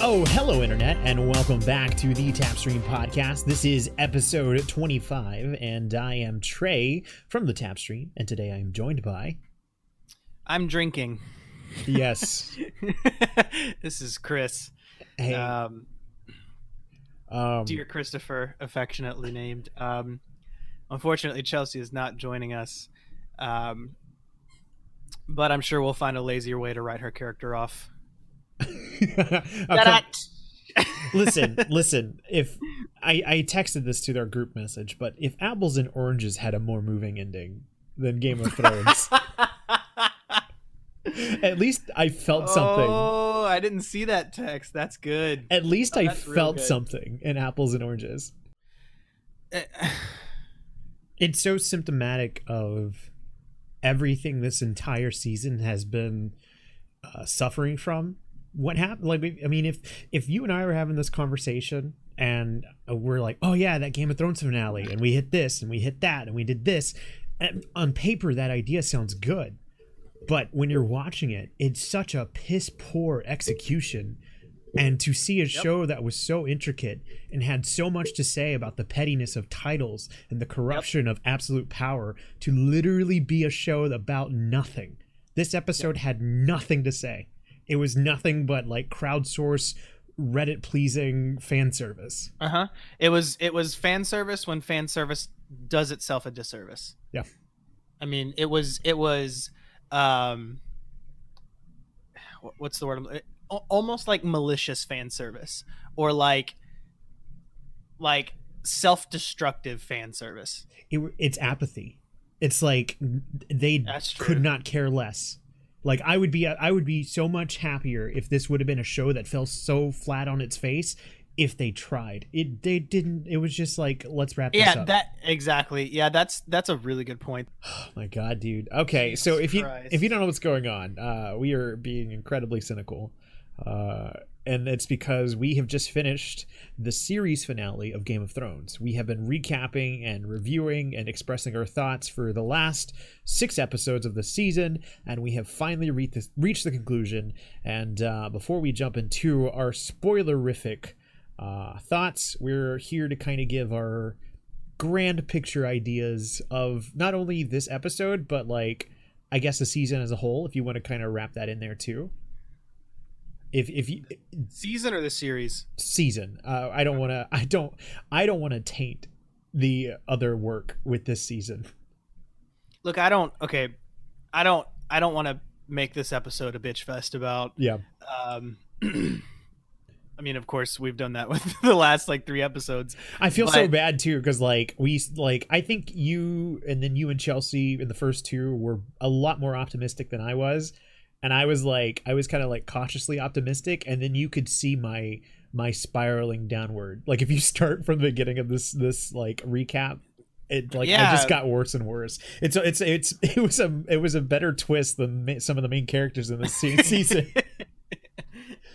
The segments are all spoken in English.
Oh, hello, Internet, and welcome back to the Tapstream Podcast. This is episode 25, and I am Trey from the Tapstream, and today I am joined by. I'm drinking. Yes. this is Chris. Hey. Um, um, dear Christopher, affectionately named. Um, unfortunately, Chelsea is not joining us. Um, but I'm sure we'll find a lazier way to write her character off. Come- listen, listen. If I, I texted this to their group message, but if apples and oranges had a more moving ending than Game of Thrones, at least I felt something. Oh, I didn't see that text. That's good. At least Oh, I felt something in apples and oranges. Eh, It's so symptomatic of everything this entire season has been uh, suffering from. What happened? Like, I mean, if if you and I were having this conversation and uh, we're like, "Oh yeah, that Game of Thrones finale," and we hit this and we hit that and we did this, and on paper that idea sounds good, but when you're watching it, it's such a piss poor execution. And to see a show that was so intricate and had so much to say about the pettiness of titles and the corruption of absolute power to literally be a show about nothing. This episode had nothing to say. It was nothing but like crowdsource, Reddit pleasing fan service. Uh huh. It was it was fan service when fan service does itself a disservice. Yeah. I mean, it was it was um what's the word? Almost like malicious fan service or like like self-destructive fan service. It, it's apathy. It's like they could not care less. Like I would be, I would be so much happier if this would have been a show that fell so flat on its face. If they tried, it they didn't. It was just like, let's wrap this Yeah, up. that exactly. Yeah, that's that's a really good point. Oh my god, dude. Okay, so Jesus if you Christ. if you don't know what's going on, uh, we are being incredibly cynical, uh, and it's because we have just finished the series finale of Game of Thrones. We have been recapping and reviewing and expressing our thoughts for the last six episodes of the season, and we have finally reached reached the conclusion. And uh, before we jump into our spoilerific uh, thoughts, we're here to kind of give our grand picture ideas of not only this episode but like i guess the season as a whole if you want to kind of wrap that in there too if if you Season or the series? season uh, i don't want to i don't i don't want to taint the other work with this season Look, I don't. Okay, I don't. I don't want to make this episode a bitch fest about. yeah Um, I mean, of course, we've done that with the last like three episodes. i feel so bad too because like we like i think you and then you and chelsea in the first two were a lot more optimistic than i was and i was like i was kind of like cautiously optimistic and then you could see my my spiraling downward like if you start from the beginning of this this like recap it like i just got worse and worse it's it's it's it was a it was a better twist than some of the main characters in this season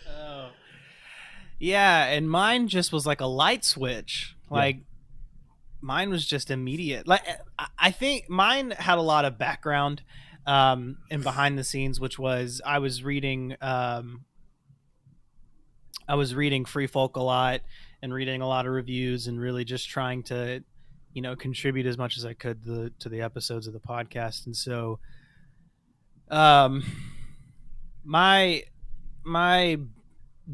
oh. Yeah, and mine just was like a light switch. Like mine was just immediate. Like I think mine had a lot of background um and behind the scenes which was I was reading um I was reading Free Folk a lot and reading a lot of reviews and really just trying to you know contribute as much as I could the, to the episodes of the podcast. And so um my my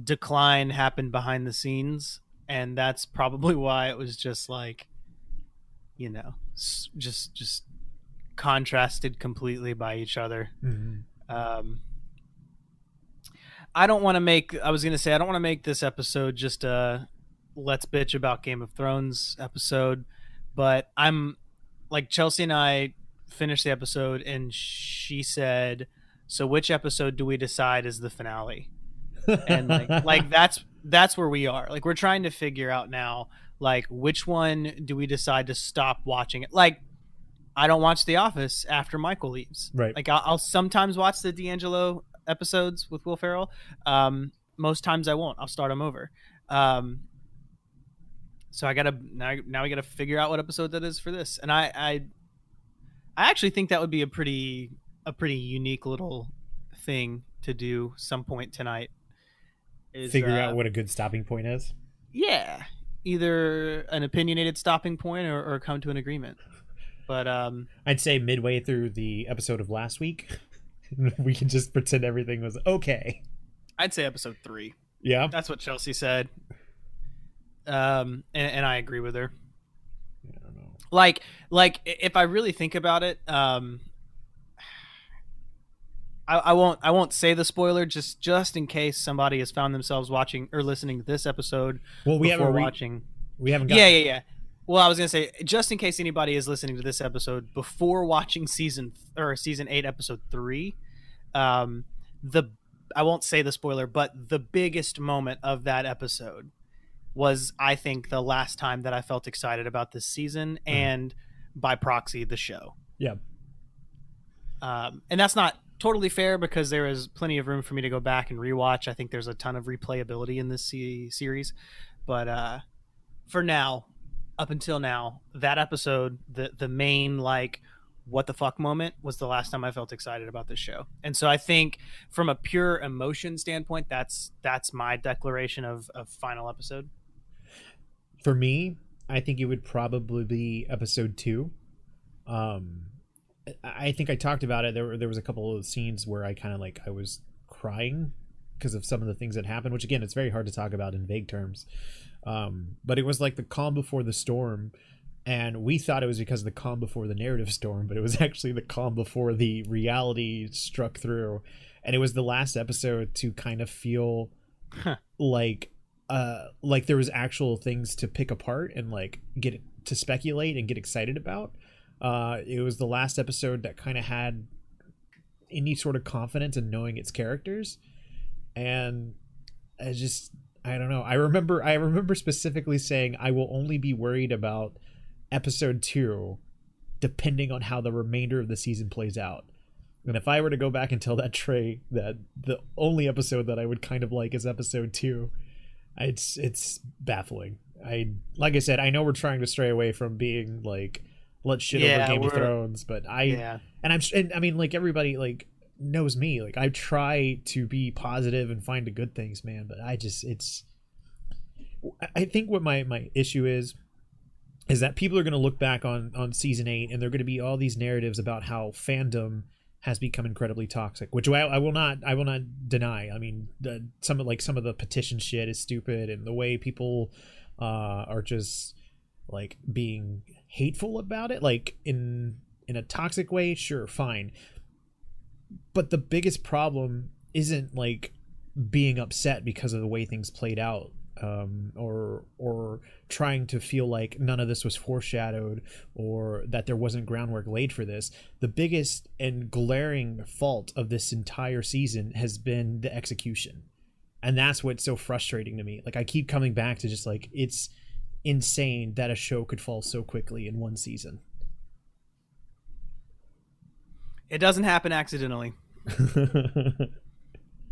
decline happened behind the scenes and that's probably why it was just like you know just just contrasted completely by each other. Mhm. um i don't want to make i was gonna say i don't want to make this episode just a let's bitch about game of thrones episode but i'm like chelsea and i finished the episode and she said so which episode do we decide is the finale? And like like that's that's where we are. Like we're trying to figure out now like which one do we decide to stop watching it? Like i don't watch the office after michael leaves Right. like i'll, I'll sometimes watch the d'angelo episodes with will ferrell um most times i won't i'll start them over um so i gotta now, now we gotta figure out what episode that is for this and i i i actually think that would be a pretty a pretty unique little thing to do some point tonight is Figure uh, out what a good stopping point is. yeah, either an opinionated stopping point or, or come to an agreement. But um, I'd say midway through the episode of last week, we can just pretend everything was okay. I'd say episode three. Yeah. That's what Chelsea said. Um, and, and I agree with her. I don't know. Like, like if I really think about it, um, I, I won't, I won't say the spoiler just, just in case somebody has found themselves watching or listening to this episode Well, we before haven't re- watching. we haven't got Yeah, yeah, yeah. Well, I was gonna say, just in case anybody is listening to this episode before watching season or season eight, episode three, um, the I won't say the spoiler, but the biggest moment of that episode was, I think, the last time that I felt excited about this season, and by proxy, the show. Yeah. Um, and that's not totally fair because there is plenty of room for me to go back and rewatch. I think there's a ton of replayability in this se- series, but uh, for now, up until now, that episode, the the main like what the fuck moment was the last time I felt excited about this show. And so I think from a pure emotion standpoint, that's that's my declaration of of final episode. For me, I think it would probably be episode two. Um, I think I talked about it. There were there was a couple of scenes where I kind of like I was crying because of some of the things that happened. Which again, it's very hard to talk about in vague terms. Um, but it was like the calm before the storm, and we thought it was because of the calm before the narrative storm, but it was actually the calm before the reality struck through. And it was the last episode to kind of feel Huh. like uh like there was actual things to pick apart and like get to speculate and get excited about uh it was the last episode that kind of had any sort of confidence in knowing its characters and i just i don't know i remember i remember specifically saying i will only be worried about episode 2 depending on how the remainder of the season plays out and if i were to go back and tell that trey that the only episode that i would kind of like is episode 2 it's it's baffling. I like I said, I know we're trying to stray away from being like let's shit Yeah, over Game of Thrones, but I yeah. and I'm and I mean like everybody like knows me. Like I try to be positive and find the good things, man, but I just it's I think what my my issue is is that people are going to look back on on season 8 and there're going to be all these narratives about how fandom has become incredibly toxic, which I, I will not I will not deny. I mean, the, some of like some of the petition shit is stupid, and the way people uh, are just like being hateful about it, like in in a toxic way. Sure, fine, but the biggest problem isn't like being upset because of the way things played out um, or or trying to feel like none of this was foreshadowed or that there wasn't groundwork laid for this. The biggest and glaring fault of this entire season has been the execution. And that's what's so frustrating to me. Like I keep coming back to just like it's insane that a show could fall so quickly in one season. It doesn't happen accidentally.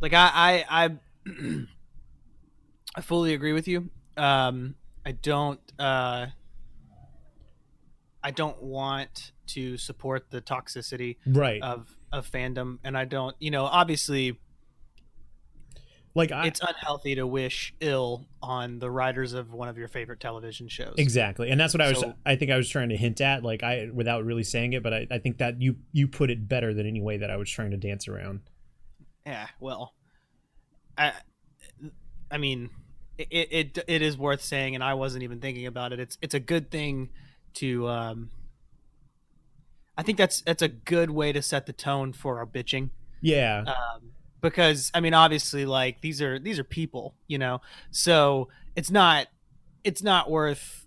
Like I I I, I fully agree with you. Um, I don't uh, I don't want to support the toxicity right. of of fandom, and I don't. You know, obviously, like I it's unhealthy to wish ill on the writers of one of your favorite television shows. Exactly, and that's what I was. So- I think I was trying to hint at, like I, without really saying it, but I, I think that you you put it better than any way that I was trying to dance around. Yeah, well, I, I mean, it, it it is worth saying, and I wasn't even thinking about it. It's it's a good thing to. Um, I think that's that's a good way to set the tone for our bitching, Yeah, um, because I mean, obviously, like these are these are people, you know, so it's not it's not worth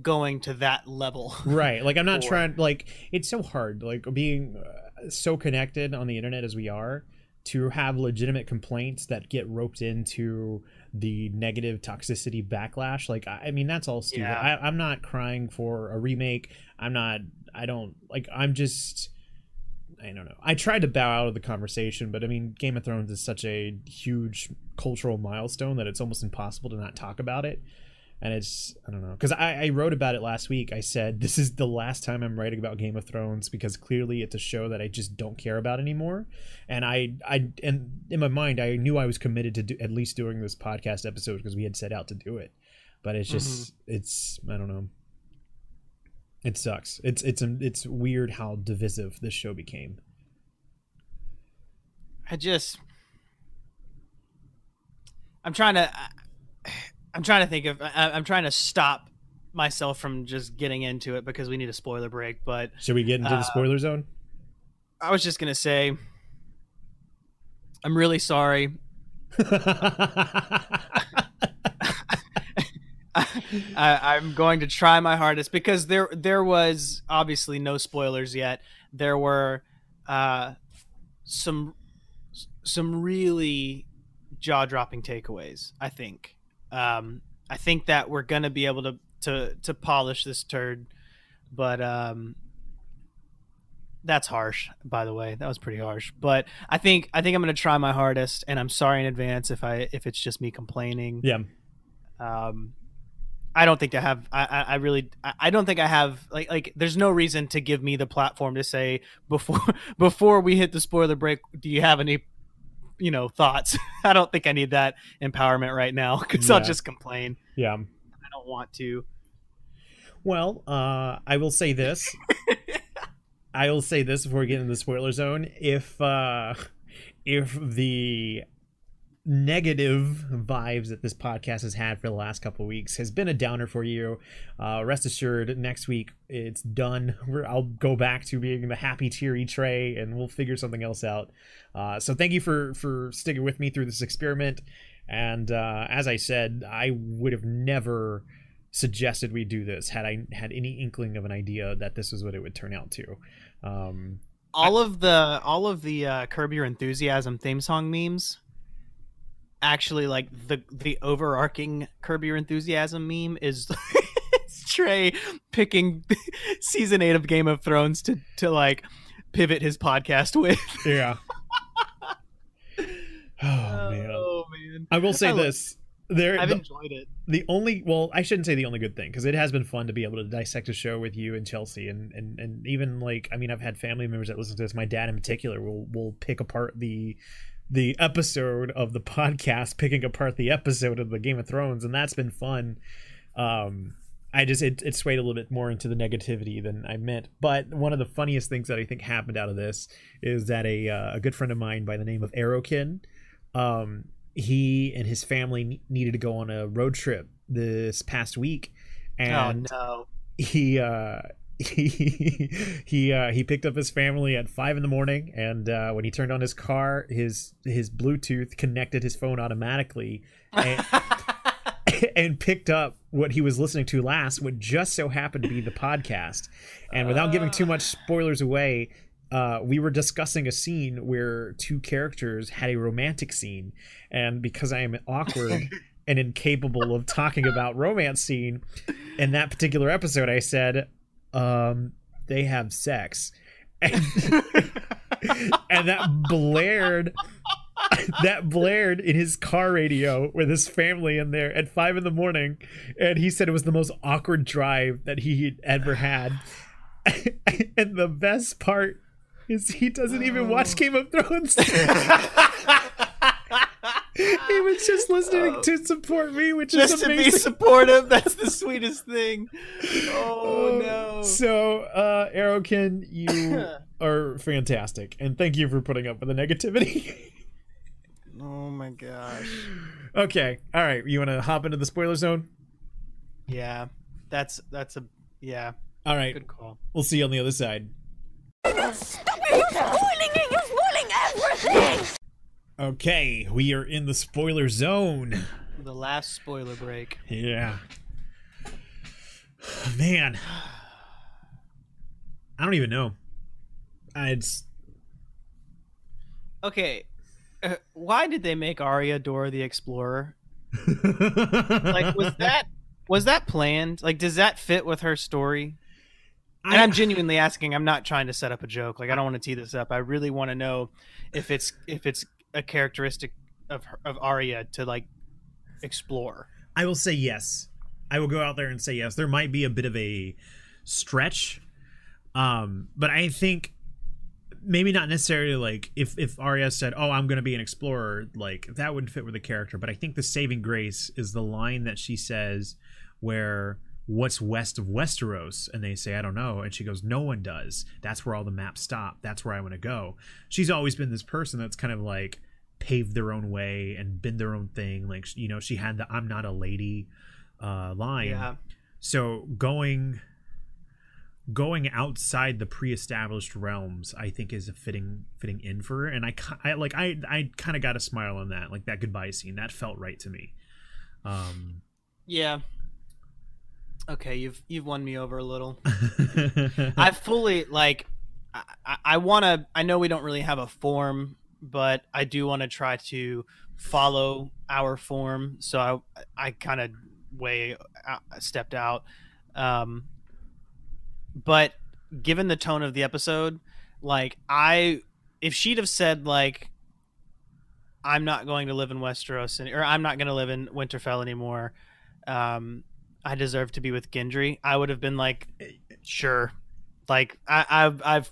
going to that level. right. Like I'm not Or- trying. Like it's so hard. Like being uh, so connected on the internet as we are to have legitimate complaints that get roped into the negative toxicity backlash. Like I, I mean, that's all stupid. Yeah. I, I'm not crying for a remake. I'm not. I don't like. I'm just. I don't know. I tried to bow out of the conversation, but I mean, Game of Thrones is such a huge cultural milestone that it's almost impossible to not talk about it. and it's I don't know because I, I wrote about it last week. I said this is the last time I'm writing about Game of Thrones because clearly it's a show that I just don't care about anymore. And I I and in my mind I knew I was committed to do, at least doing this podcast episode because we had set out to do it. But it's just mm-hmm. it's I don't know. It sucks. It's it's it's weird how divisive this show became. I just I'm trying to I'm trying to think of. I, am trying to stop myself from just getting into it because we need a spoiler break. But should we get into uh, the spoiler zone? I was just gonna say, I'm really sorry. I, am going to try my hardest because there there was obviously no spoilers yet. There were uh, some some really jaw dropping takeaways. I think um, I think that we're gonna be able to to to polish this turd, but um, that's harsh. By the way, that was pretty harsh. But I think I think I'm gonna try my hardest, and I'm sorry in advance if I if it's just me complaining. Yeah. Um, I don't think I have. I, I really. I don't think I have. Like, like. There's no reason to give me the platform to say before before we hit the spoiler break. Do you have any you know thoughts. I don't think I need that empowerment right now because yeah. I'll just complain. Yeah, I don't want to. Well, uh, I will say this. I will say this before we get into the spoiler zone. If uh, if the negative vibes that this podcast has had for the last couple weeks has been a downer for you. Uh, rest assured, next week it's done. We're, I'll go back to being the happy teary Trey, and we'll figure something else out. Uh, so thank you for for sticking with me through this experiment. And uh, as I said, I would have never suggested we do this had I had any inkling of an idea that this was what it would turn out to. Um, all of the all of the uh, Curb Your Enthusiasm theme song memes actually like the the overarching Curb Your Enthusiasm meme is Trey picking season eight of Game of Thrones to to like pivot his podcast with. Yeah. oh, man. Oh man. I will say I this. There, I've the, enjoyed it. The only, well, I shouldn't say the only good thing because it has been fun to be able to dissect a show with you and Chelsea, and and and even like, I mean, I've had family members that listen to this. My dad in particular will will pick apart the the episode of the podcast picking apart the episode of the Game of Thrones, and that's been fun. Um, I just it, it swayed a little bit more into the negativity than I meant. But one of the funniest things that I think happened out of this is that a uh, a good friend of mine by the name of Aerokin, um, he and his family needed to go on a road trip this past week, oh, and oh, no. he uh, he he uh, he picked up his family at five in the morning, and uh, when he turned on his car, his his Bluetooth connected his phone automatically, and, and picked up what he was listening to last, what just so happened to be the podcast. And without giving too much spoilers away, uh, we were discussing a scene where two characters had a romantic scene, and because I am awkward. and incapable of talking about romance scene in that particular episode i said um, they have sex. And, and that blared that blared in his car radio with his family in there at five in the morning and he said it was the most awkward drive that he ever had and the best part is he doesn't even watch oh. game of thrones he was just listening oh. to support me, which just is amazing. to be supportive. That's the sweetest thing. Oh, oh no! So, uh, Aerokin, you are fantastic, and thank you for putting up with the negativity. oh my gosh. Okay, all right. You want to hop into the spoiler zone? Yeah, that's that's a yeah. All right. Good call. We'll see you on the other side. Stop it! You're spoiling it! You're spoiling everything! Okay, we are in the spoiler zone. The last spoiler break. Yeah. Man. I don't even know. I'd. Okay. Uh, why did they make Arya Dora the Explorer? like, was that was that planned? Like, does that fit with her story? And I, I'm genuinely asking. I'm not trying to set up a joke. Like, I don't want to tee this up. I really want to know if it's if it's a characteristic of of Arya to like explore. I will say yes. I will go out there and say yes. There might be a bit of a stretch, um, but I think maybe not necessarily like if if Arya said, "Oh, I'm going to be an explorer," like that wouldn't fit with the character. But I think the saving grace is the line that she says, where what's west of Westeros? And they say, I don't know. And she goes, No one does. That's where all the maps stop. That's where I want to go. She's always been this person that's kind of like paved their own way and been their own thing. Like, you know, she had the I'm not a lady uh, line. Yeah. So going going outside the pre-established realms i think is a fitting fitting in for her and i, I like i i kind of got a smile on that like that goodbye scene that felt right to me um Yeah. Okay, you've you've won me over a little. I fully like. I, I, want to. I know we don't really have a form, but I do want to try to follow our form. So I I kind of way out, stepped out. Um, but given the tone of the episode, like I, if she'd have said like, I'm not going to live in Westeros, and, or I'm not going to live in Winterfell anymore. Um, I deserve to be with Gendry. I would have been like, sure. Like I, I've, I've,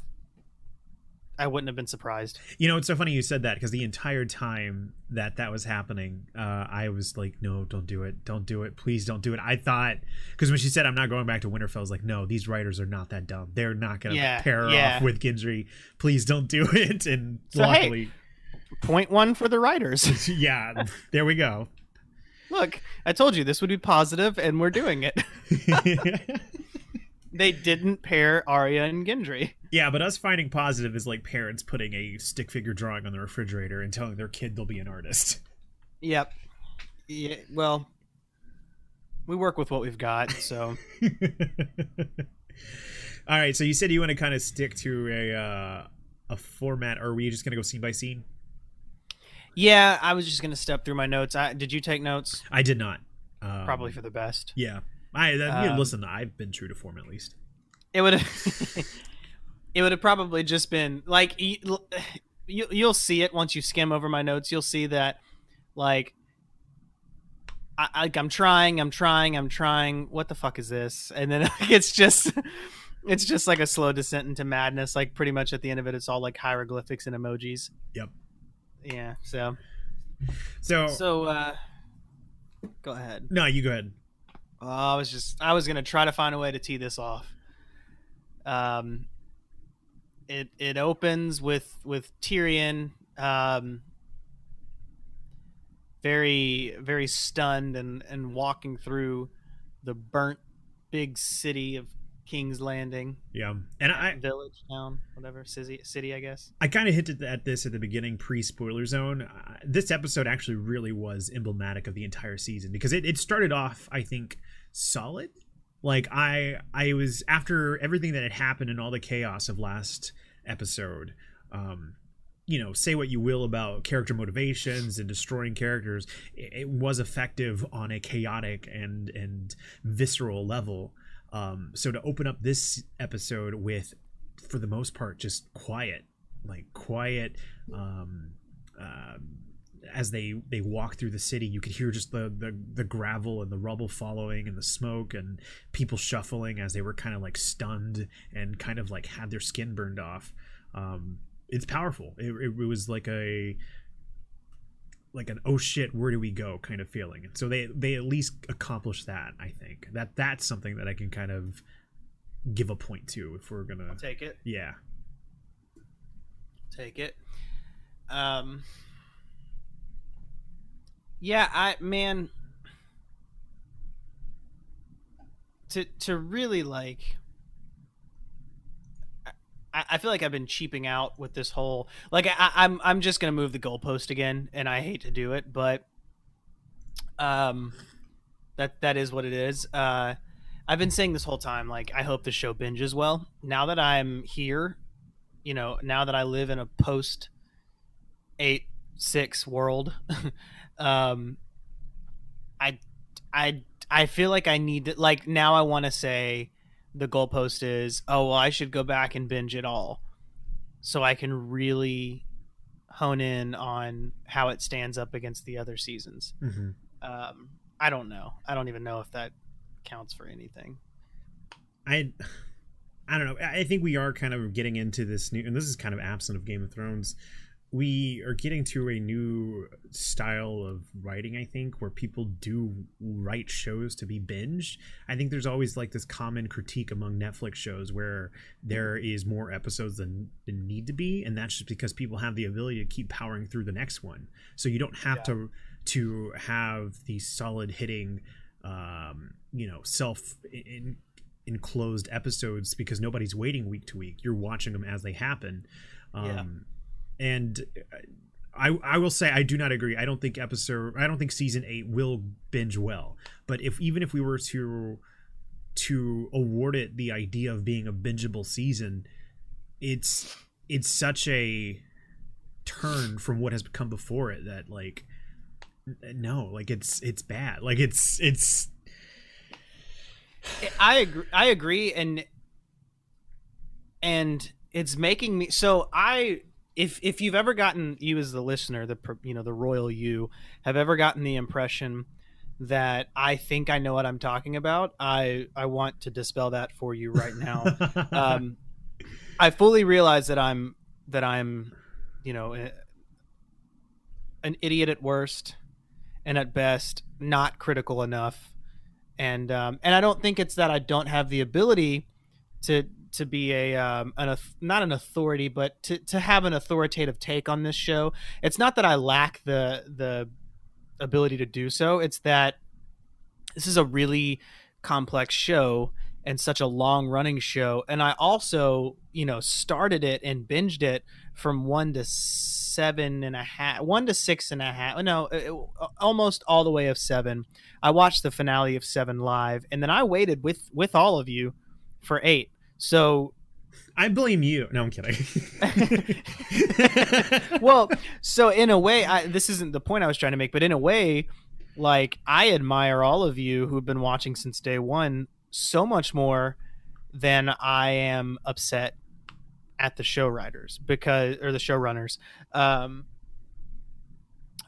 I wouldn't have been surprised. You know, it's so funny you said that because the entire time that that was happening, uh, I was like, "No, don't do it, don't do it, please don't do it." I thought because when she said, "I'm not going back to Winterfell," I was like, "No, these writers are not that dumb. They're not going to Yeah, pair yeah. off with Gendry. Please don't do it." And So, hey. luckily, Point one for the writers. yeah, there we go. Look, I told you this would be positive, and we're doing it. they didn't pair Arya and Gendry. yeah, but us finding positive is like parents putting a stick figure drawing on the refrigerator and telling their kid they'll be an artist. Yep. Yeah. Well, we work with what we've got, so All right, so you said you want to kind of stick to a uh, a format, or were you just gonna go scene by scene? Yeah. I was just gonna step through my notes. I, did you take notes? I did not. Um, Probably for the best. Yeah. I that, Um, listen. I've been true to form at least. It would have. it would have probably just been like you, you. You'll see it once you skim over my notes. You'll see that, like. I, like I'm trying, I'm trying, I'm trying. What the fuck is this? And then it's just, it's just like a slow descent into madness. Like pretty much at the end of it, it's all like hieroglyphics and emojis. Yep. Yeah. So So, so uh, go ahead. no, you go ahead. Oh, I was just I was gonna try to find a way to tee this off. Um, it it opens with with Tyrion, um, very very stunned and and walking through the burnt big city of King's Landing, Yeah, and I village, town, whatever city city I guess. I kind of hinted at this at the beginning, pre spoiler zone. Uh, this episode actually really was emblematic of the entire season because it, it started off, I think, solid. Like I I was after everything that had happened and all the chaos of last episode. Um, you know, say what you will about character motivations and destroying characters, it, it was effective on a chaotic and and visceral level. Um, so to open up this episode with for the most part just quiet like quiet um uh, as they they walk through the city you could hear just the, the the gravel and the rubble following and the smoke and people shuffling as they were kind of like stunned and kind of like had their skin burned off. Um it's powerful. It, it, it was like a like an oh shit where do we go kind of feeling and so they they at least accomplished that i think that that's something that i can kind of give a point to if we're gonna Take it. yeah take it. Um, yeah, I man, to to really like, I, I feel like I've been cheaping out with this whole like I, I'm I'm just gonna move the goalpost again, and I hate to do it, but um, that that is what it is. Uh. I've been saying this whole time, like, I hope the show binges well. Now that I'm here, you know, now that I live in a post eight six world, um, I, I, I feel like I need to like now. I want to say the goalpost is oh well, I should go back and binge it all, so I can really hone in on how it stands up against the other seasons. mm-hmm. Um, I don't know. I don't even know if that counts for anything. I I don't know. I think we are kind of getting into this new, and this is kind of absent of Game of Thrones. We are getting to a new style of writing, I think, where people do write shows to be binged. I think there's always like this common critique among Netflix shows where there is more episodes than, than need to be, and that's just because people have the ability to keep powering through the next one. So you don't have Yeah. to to have these solid hitting, um, you know, self in, enclosed episodes because nobody's waiting week to week. You're watching them as they happen. Um, Yeah. And I I will say I do not agree. I don't think episode I don't think season eight will binge well. But if even if we were to to award it the idea of being a bingeable season, it's it's such a turn from what has come before it that like no like it's it's bad like it's it's I agree. I agree, and and it's making me so I if if you've ever gotten you as the listener the you know the royal you have ever gotten the impression that I think I know what I'm talking about I I want to dispel that for you right now. Um I fully realize that I'm that I'm you know a- an idiot at worst and at best not critical enough. And um, and I don't think it's that I don't have the ability to to be a um, an not an authority, but to to have an authoritative take on this show. It's not that I lack the the ability to do so. It's that this is a really complex show and such a long running show, and I also you know started it and binged it from one to seven and a half, one to six and a half. No, it- it- almost all the way of seven. I watched the finale of Seven live, and then I waited with with all of you for eight. So, I blame you. No, I'm kidding. well, so in a way, I, this isn't the point I was trying to make, but in a way, like I admire all of you who've been watching since day one so much more than I am upset at the show writers because or the showrunners um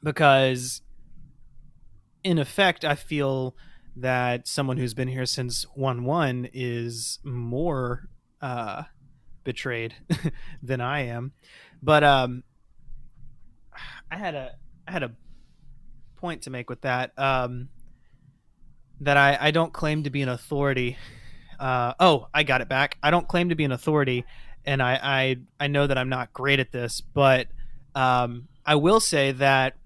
because in effect i feel that someone who's been here since 1-1 is more uh betrayed than i am. But um i had a i had a point to make with that um that i i don't claim to be an authority uh oh i got it back. I don't claim to be an authority and I, I I know that I'm not great at this, but um, I will say that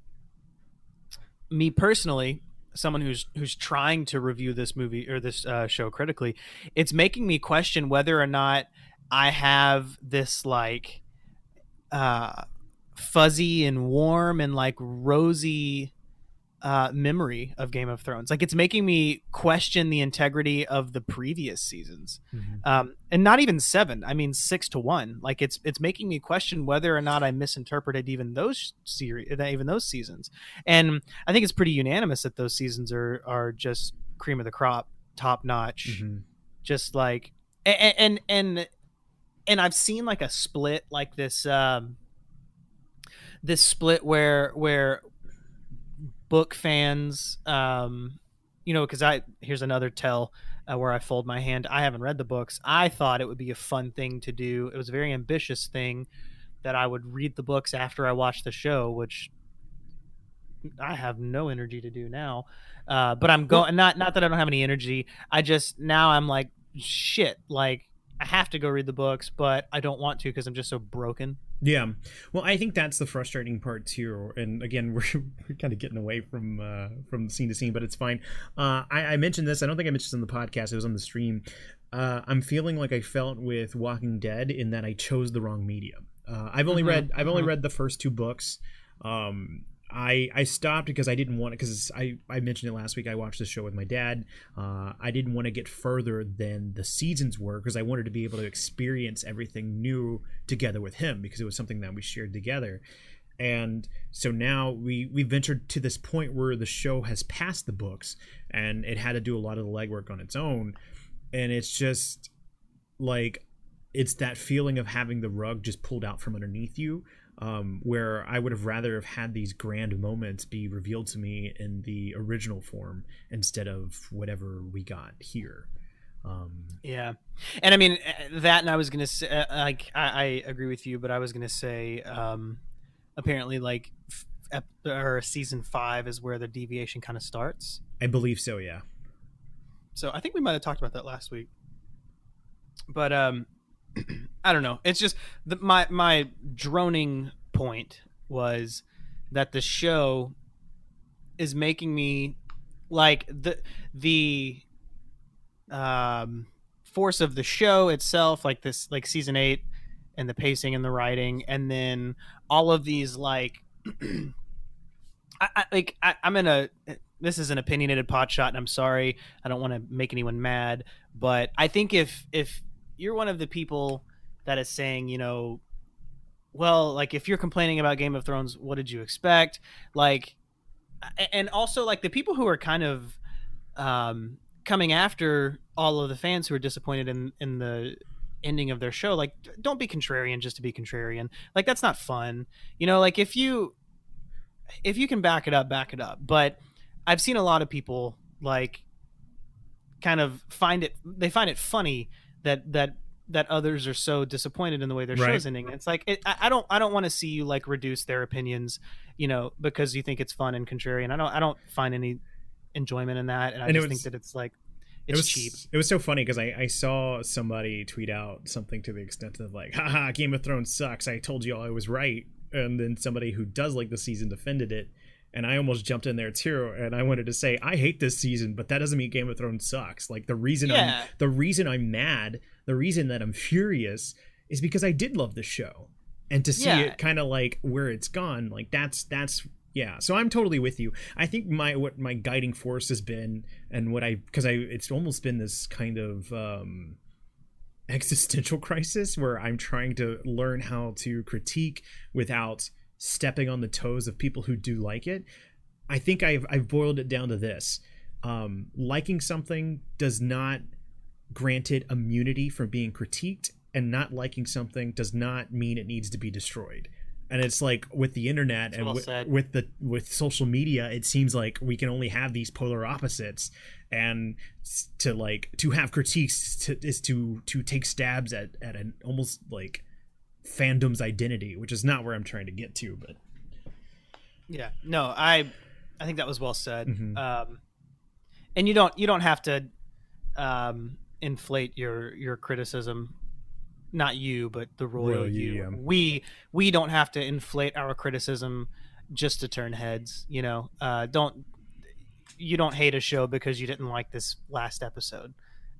me personally, someone who's who's trying to review this movie or this uh, show critically, it's making me question whether or not I have this like uh, fuzzy and warm and like rosy uh, memory of Game of Thrones. Like it's making me question the integrity of the previous seasons Mhm. um, and not even seven. I mean six to one. Like it's it's making me question whether or not I misinterpreted even those series, even those seasons. And I think it's pretty unanimous that those seasons are are just cream of the crop, top notch. Mhm. Just like and and and and I've seen like a split like this. Um, this split where where book fans um you know because i here's another tell uh, where i fold my hand. I haven't read the books. I thought it would be a fun thing to do. It was a very ambitious thing that i would read the books after i watched the show which i have no energy to do now. Uh, but i'm going not not that i don't have any energy. I just now i'm like shit like i have to go read the books but i don't want to because i'm just so broken Yeah. Well, I think that's the frustrating part too. And again, we're, we're kind of getting away from uh, from scene to scene, but it's fine. Uh, I, I mentioned this. I don't think I mentioned this on the podcast. It was on the stream. Uh, I'm feeling like I felt with Walking Dead in that I chose the wrong medium. Uh, I've only Mhm, read I've only mhm. read the first two books. Um, I I stopped because I didn't want it because I I mentioned it last week. I watched the show with my dad. Uh, I didn't want to get further than the seasons were because I wanted to be able to experience everything new together with him because it was something that we shared together. And so now we we ventured to this point where the show has passed the books and it had to do a lot of the legwork on its own, and it's just like it's that feeling of having the rug just pulled out from underneath you um, where I would have rather have had these grand moments be revealed to me in the original form instead of whatever we got here. Um, Yeah, and I mean uh, that, and I was gonna say, uh, like, I, I agree with you, but I was gonna say, um, apparently, like, ep- or season five is where the deviation kind of starts. I believe so. Yeah. So I think we might have talked about that last week, but um, I don't know. It's just the, my my droning point was that the show is making me like the the um force of the show itself like this like season 8 and the pacing and the writing and then all of these like I, I like I, I'm in a this is an opinionated pot shot and I'm sorry I don't want to make anyone mad but I think if if you're one of the people that is saying you know well like if you're complaining about Game of Thrones what did you expect? Like and also like the people who are kind of um coming after all of the fans who are disappointed in in the ending of their show like don't be contrarian just to be contrarian. Like that's not fun. You know like if you if you can back it up back it up. But i've seen a lot of people like kind of find it they find it funny that that that others are so disappointed in the way their Right. show's ending it's like it, I, don't i don't want to see you like reduce their opinions you know because you think it's fun and contrarian i don't i don't find any enjoyment in that and i And just was- think that it's like it was cheap It was so funny because I, I saw somebody tweet out something to the extent of like, haha, Game of Thrones sucks. I told you all I was right. And then somebody who does like the season defended it. And I almost jumped in there too. And I wanted to say, I hate this season, but that doesn't mean Game of Thrones sucks. Like the reason Yeah. I'm the reason I'm mad, the reason that I'm furious is because I did love the show. And to see Yeah. it kind of like where it's gone, like that's that's yeah so i'm totally with you i think my what my guiding force has been and what i because i it's almost been this kind of um existential crisis where i'm trying to learn how to critique without stepping on the toes of people who do like it. I think i've i've boiled it down to this. Um liking something does not grant it immunity from being critiqued and not liking something does not mean it needs to be destroyed. And it's like with the internet and well with, with the with social media it seems like we can only have these polar opposites. And to like to have critiques to, is to to take stabs at at an almost like fandom's identity which is not where i'm trying to get to but Yeah. No, I I think that was well said. Mhm. Um and you don't you don't have to um inflate your your criticism not you but the royal, Royal you. you, yeah. We we don't have to inflate our criticism just to turn heads, you know. Uh don't you don't hate a show because you didn't like this last episode.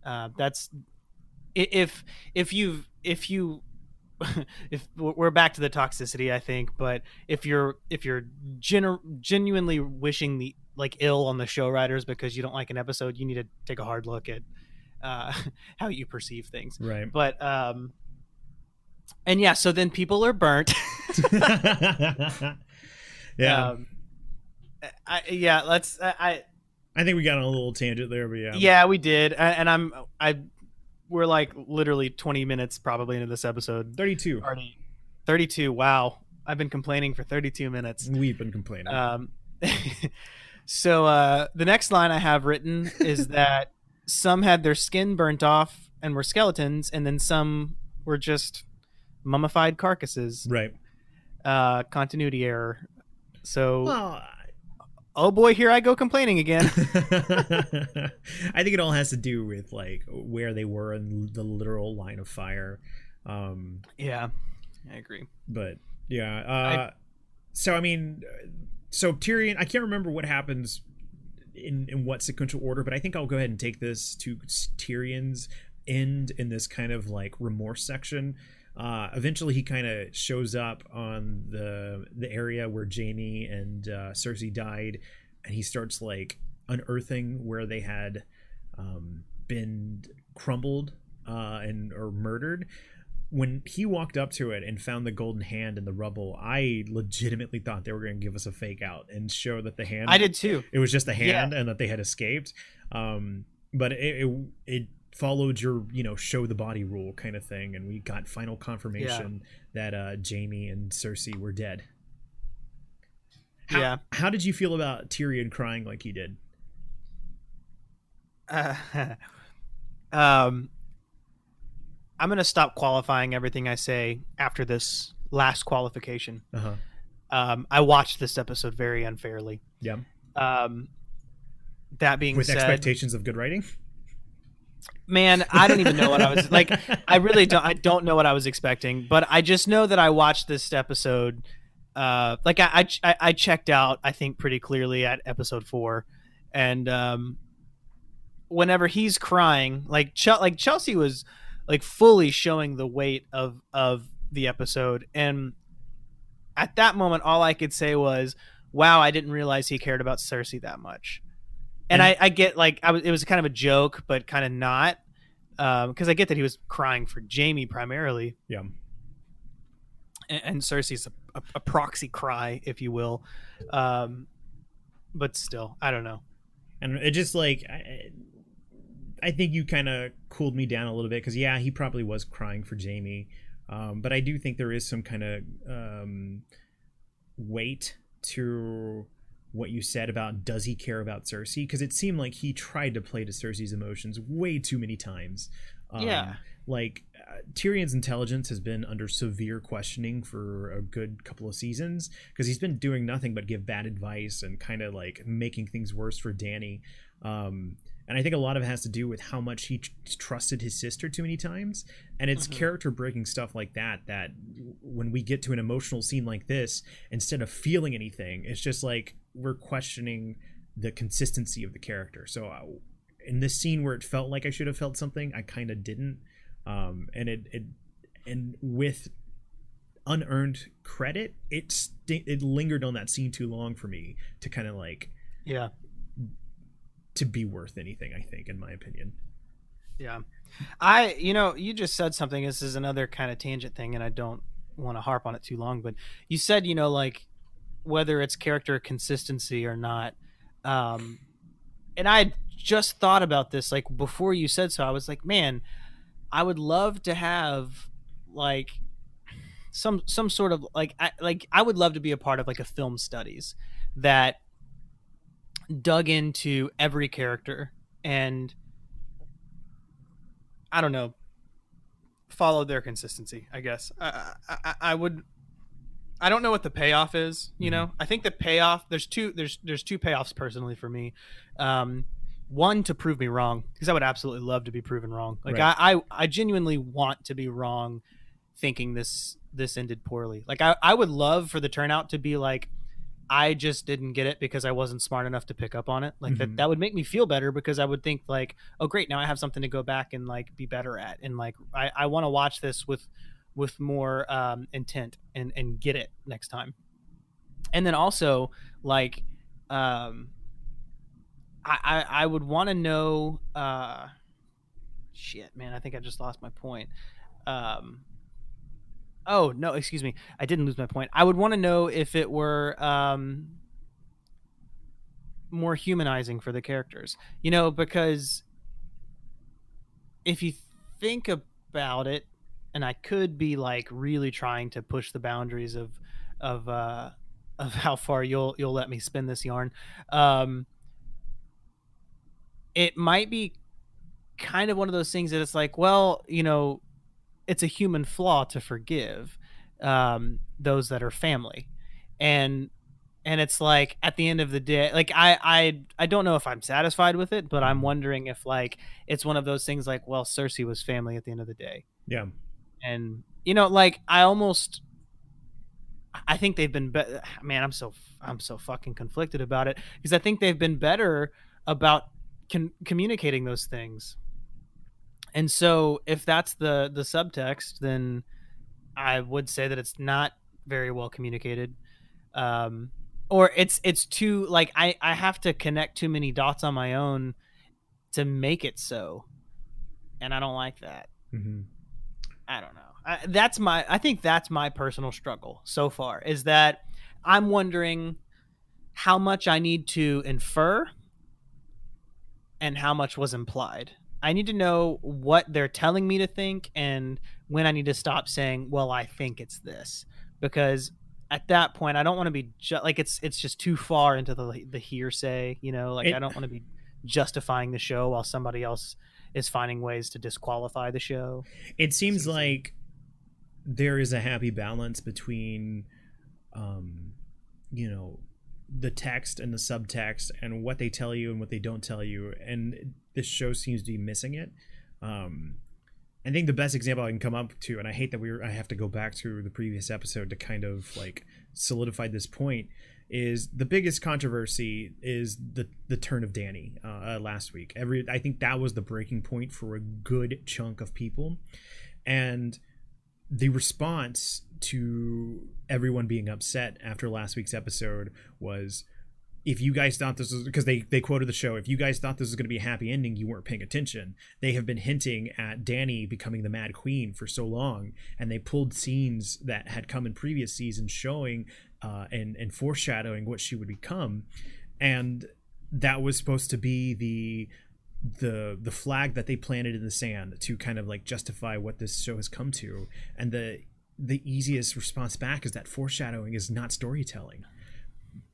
Uh that's if if you've if you if we're back to the toxicity i think but if you're if you're genu- genuinely wishing the like ill on the show writers because you don't like an episode you need to take a hard look at uh how you perceive things. Right. But um and yeah so then people are burnt. Yeah. Um, I, yeah let's I, I think we got on a little tangent there but yeah. Yeah we did and i'm i we're like literally 20 minutes probably into this episode. 32 already. 32 wow. I've been complaining for 32 minutes. We've been complaining. Um so uh the next line i have written is that some had their skin burnt off and were skeletons and then some were just mummified carcasses. Right. Uh continuity error. So well oh boy here i go complaining again I think it all has to do with like where they were in the literal line of fire. Um, yeah i agree but yeah, uh, so I mean, so Tyrion, I can't remember what happens in in what sequential order, but I think I'll go ahead and take this to Tyrion's end in this kind of like remorse section. Uh, eventually, he kind of shows up on the the area where Jaime and uh, Cersei died, and he starts like unearthing where they had um, been crumbled uh, and or murdered. When he walked up to it and found the golden hand in the rubble, I legitimately thought they were going to give us a fake out and show that the hand i did too it was just a Yeah. hand and that they had escaped um but it, it it followed your you know show the body rule kind of thing, and we got final confirmation that uh, Jaime and Cersei were dead. How, Yeah. How did you feel about Tyrion crying like he did? Uh, um, I'm gonna stop qualifying everything I say after this last qualification. Uh huh. Um, I watched this episode very unfairly. Yeah. Um, that being With said, expectations of good writing. Man, I don't even know what I was like. I really don't. I don't know what I was expecting, but I just know that I watched this episode. Uh, like I, I, I checked out. I think pretty clearly at episode four, and um, whenever he's crying, like Ch- like Chelsea was like fully showing the weight of of the episode, and at that moment, all I could say was, "Wow, I didn't realize he cared about Cersei that much." And I, I get like I was, it was kind of a joke, but kind of not, because I get that he was crying for Jaime primarily, Yeah. and, and Cersei's a, a, a proxy cry, if you will. Um, but still, I don't know. and it just like I, I think you kind of cooled me down a little bit because yeah, he probably was crying for Jaime, um, but I do think there is some kind of um, weight to what you said about does he care about Cersei because it seemed like he tried to play to Cersei's emotions way too many times. Um, Yeah. like uh, Tyrion's intelligence has been under severe questioning for a good couple of seasons because he's been doing nothing but give bad advice and kind of like making things worse for Danny. Um, and I think a lot of it has to do with how much he tr- trusted his sister too many times, and it's character breaking stuff like that. That when we get to an emotional scene like this, instead of feeling anything, it's just like we're questioning the consistency of the character. So uh, in this scene where it felt like I should have felt something, I kind of didn't. Um, and it, it and with unearned credit, it st- it lingered on that scene too long for me to kind of like Yeah, to be worth anything. I think, in my opinion. yeah. I, you know, you just said something. This is another kind of tangent thing, and I don't want to harp on it too long. But you said, you know, like whether it's character consistency or not. Um, and I just thought about this like before you said so. I was like, man, I would love to have like some some sort of like I, like I would love to be a part of like a film studies that dug into every character and I don't know followed their consistency. I guess I, I, I would. I don't know what the payoff is. You know, I think the payoff there's two there's there's two payoffs personally for me. Um, one to prove me wrong because I would absolutely love to be proven wrong. Like Right. I, I I genuinely want to be wrong, thinking this this ended poorly. Like I I would love for the turnout to be like. I just didn't get it because I wasn't smart enough to pick up on it. Like Mhm. that, that would make me feel better because I would think like, oh great, now I have something to go back and like be better at. And like I, I want to watch this with with more um, intent and and get it next time. And then also like um I I, I would want to know uh shit, man, I think I just lost my point. Um Oh no, excuse me. I didn't lose my point. I would want to know if it were um, more humanizing for the characters. You know, because if you think about it, and I could be like really trying to push the boundaries of of uh, of how far you'll you'll let me spin this yarn. Um, it might be kind of one of those things that it's like, well, you know, it's a human flaw to forgive um, those that are family, and and it's like at the end of the day, like I I I don't know if I'm satisfied with it, but I'm wondering if like it's one of those things like, well, Cersei was family at the end of the day, Yeah. And you know, like I almost. I think they've been, be- man. I'm so I'm so fucking conflicted about it because I think they've been better about con- communicating those things. And so, if that's the the subtext, then I would say that it's not very well communicated, um, or it's it's too like I I have to connect too many dots on my own to make it so, and I don't like that. hmm I don't know. I, that's my. I think that's my personal struggle so far. Is that I'm wondering how much I need to infer and how much was implied. I need to know what they're telling me to think and when I need to stop saying, "Well, I think it's this," because at that point, I don't want to be ju- like it's it's just too far into the the hearsay. You know, like It- I don't want to be justifying the show while somebody else is finding ways to disqualify the show. it seems like there is a happy balance between um you know the text and the subtext and what they tell you and what they don't tell you and this show seems to be missing it um i think the best example i can come up to and i hate that we were, i have to go back to the previous episode to kind of like solidify this point is the biggest controversy is the the turn of Danny uh, uh, last week. Every I think that was the breaking point for a good chunk of people, and the response to everyone being upset after last week's episode was if you guys thought this was because they they quoted the show if you guys thought this was going to be a happy ending you weren't paying attention they have been hinting at danny becoming the mad queen for so long and they pulled scenes that had come in previous seasons showing uh, and and foreshadowing what she would become. And that was supposed to be the the the flag that they planted in the sand to kind of like justify what this show has come to. And the the easiest response back is that foreshadowing is not storytelling.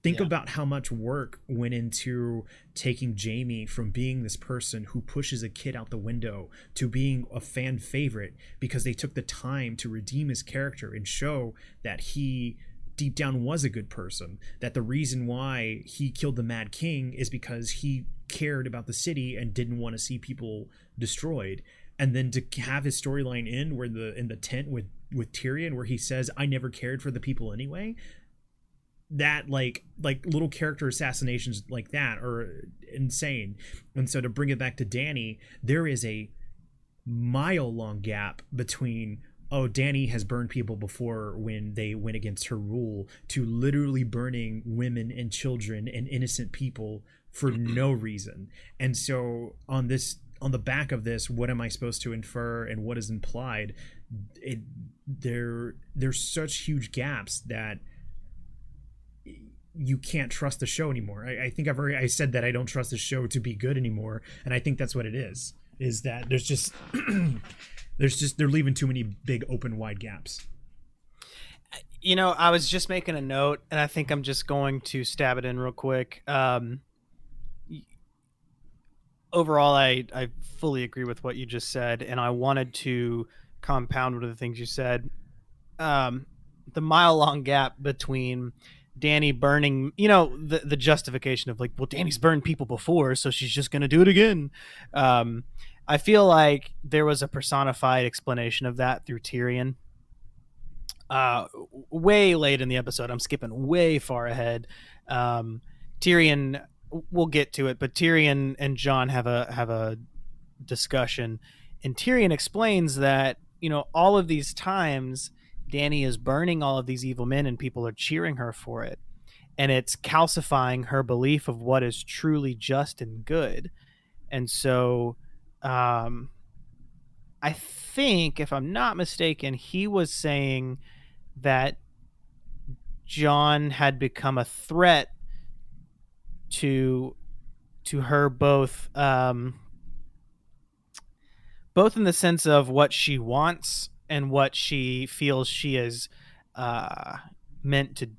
Think Yeah. about how much work went into taking Jaime from being this person who pushes a kid out the window to being a fan favorite because they took the time to redeem his character and show that he deep down was a good person that the reason why he killed the mad king is because he cared about the city and didn't want to see people destroyed. And then to have his storyline end where the in the tent with with Tyrion where he says I never cared for the people anyway that like like little character assassinations like that are insane. And so to bring it back to danny there is a mile long gap between oh danny has burned people before when they went against her rule to literally burning women and children and innocent people for no reason and so on this on the back of this what am i supposed to infer and what is implied it there there's such huge gaps that you can't trust the show anymore. I, I think I've already I said that I don't trust the show to be good anymore, and I think that's what it is. Is that there's just there's just they're leaving too many big open wide gaps. You know, I was just making a note, and I think I'm just going to stab it in real quick. Um, overall, I I fully agree with what you just said, and I wanted to compound one of the things you said. Um, the mile long gap between Danny burning, you know, the the justification of like, well, Danny's burned people before, so she's just gonna do it again. Um, I feel like there was a personified explanation of that through Tyrion uh, way late in the episode. I'm skipping way far ahead. Um, Tyrion, we'll get to it, but Tyrion and Jon have a have a discussion, and Tyrion explains that you know all of these times Danny is burning all of these evil men, and people are cheering her for it, and it's calcifying her belief of what is truly just and good, and so. Um, I think, if I'm not mistaken, he was saying that Jon had become a threat to to her both um, both in the sense of what she wants and what she feels she is uh, meant to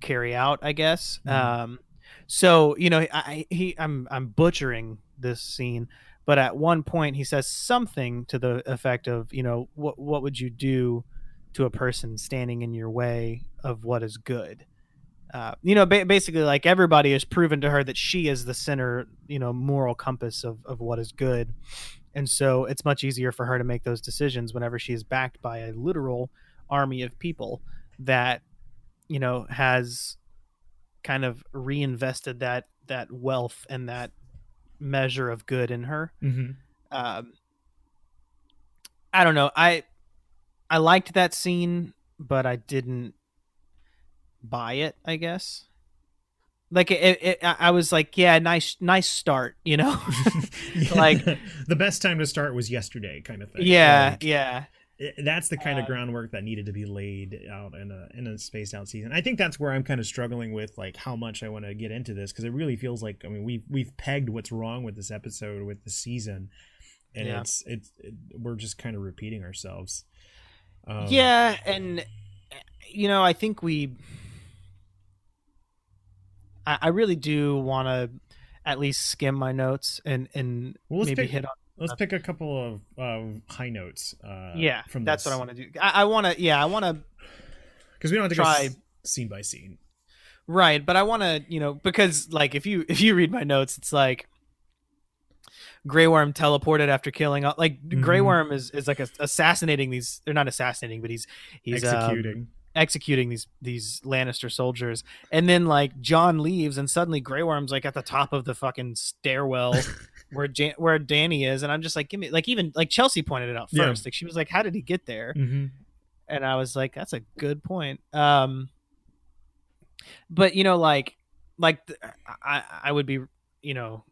carry out. I guess. Mhm. Um, so you know, I he I'm I'm butchering this scene, but at one point he says something to the effect of, you know, what what would you do to a person standing in your way of what is good? Uh, you know, ba- basically, like everybody has proven to her that she is the center, you know, moral compass of, of what is good. And so it's much easier for her to make those decisions whenever she is backed by a literal army of people that, you know, has kind of reinvested that that wealth and that measure of good in her. Mm-hmm. um i don't know. I i liked that scene but i didn't buy it i guess. Like it, it i was like yeah nice nice start you know? Like- the best time to start was yesterday, kind of thing. yeah Like, yeah it- that's the kind of Uh, groundwork that needed to be laid out in a in a spaced out season. I think that's where I'm kind of struggling with like how much I want to get into this because it really feels like I mean we've we've pegged what's wrong with this episode with the season, and Yeah. it's it's it, we're just kind of repeating ourselves. Um, yeah, and you know, I think we. I, I really do want to at least skim my notes and and Well, maybe pick- hit on. Let's pick a couple of uh, high notes. Uh, yeah, from that's this. what I want to do. I, I want to. Yeah, I want to. because we don't have to try- go s- scene by scene. Right, but I want to, you know, because like if you if you read my notes, it's like Grey Worm teleported after killing. all- Like Grey Mhm. Worm is is like a, assassinating these. They're not assassinating, but he's he's um, executing. executing these these Lannister soldiers, and then like Jon leaves, and suddenly Grey Worm's like at the top of the fucking stairwell where Jan- where Danny is, and I'm just like, give me like even like Chelsea pointed it out Yeah. first. Like she was like, how did he get there? hmm and I was like, that's a good point. Um, but you know, like, like I, I would be, you know,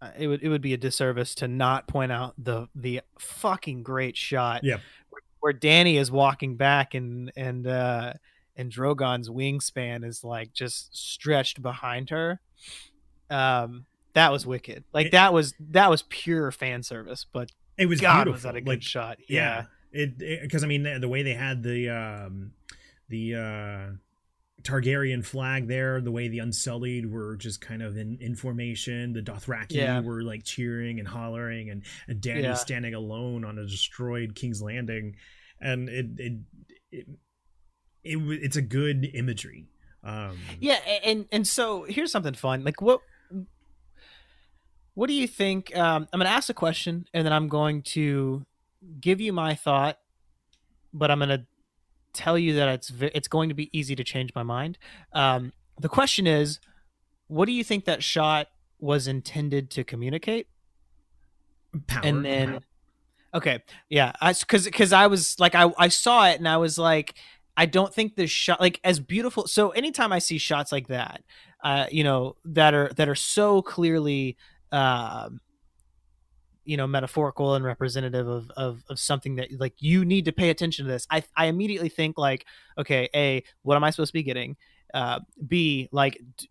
uh, it would it would be a disservice to not point out the the fucking great shot. Yeah. where, where Danny is walking back and and uh and Drogon's wingspan is like just stretched behind her. Um, that was wicked. Like It- that was that was pure fan service. But It was God, beautiful. was that a good like, shot? yeah it because i mean the, the way they had the um the uh targaryen flag there the way the unsullied were just kind of in, in formation the dothraki Yeah. were like cheering and hollering and, and danny Yeah. standing alone on a destroyed king's landing and it it, it, it wa- it's a good imagery um Yeah, and and so here's something fun. Like what what do you think um I'm going to ask a question and then I'm going to give you my thought, but I'm going to tell you that it's it's going to be easy to change my mind. Um the question is what do you think that shot was intended to communicate? power and then okay yeah i because because i was like i i saw it and i was like i don't think this shot like as beautiful so anytime i see shots like that uh you know that are that are so clearly um you know metaphorical and representative of, of of something that like you need to pay attention to this. I i immediately think like okay a what am i supposed to be getting? Uh b like d-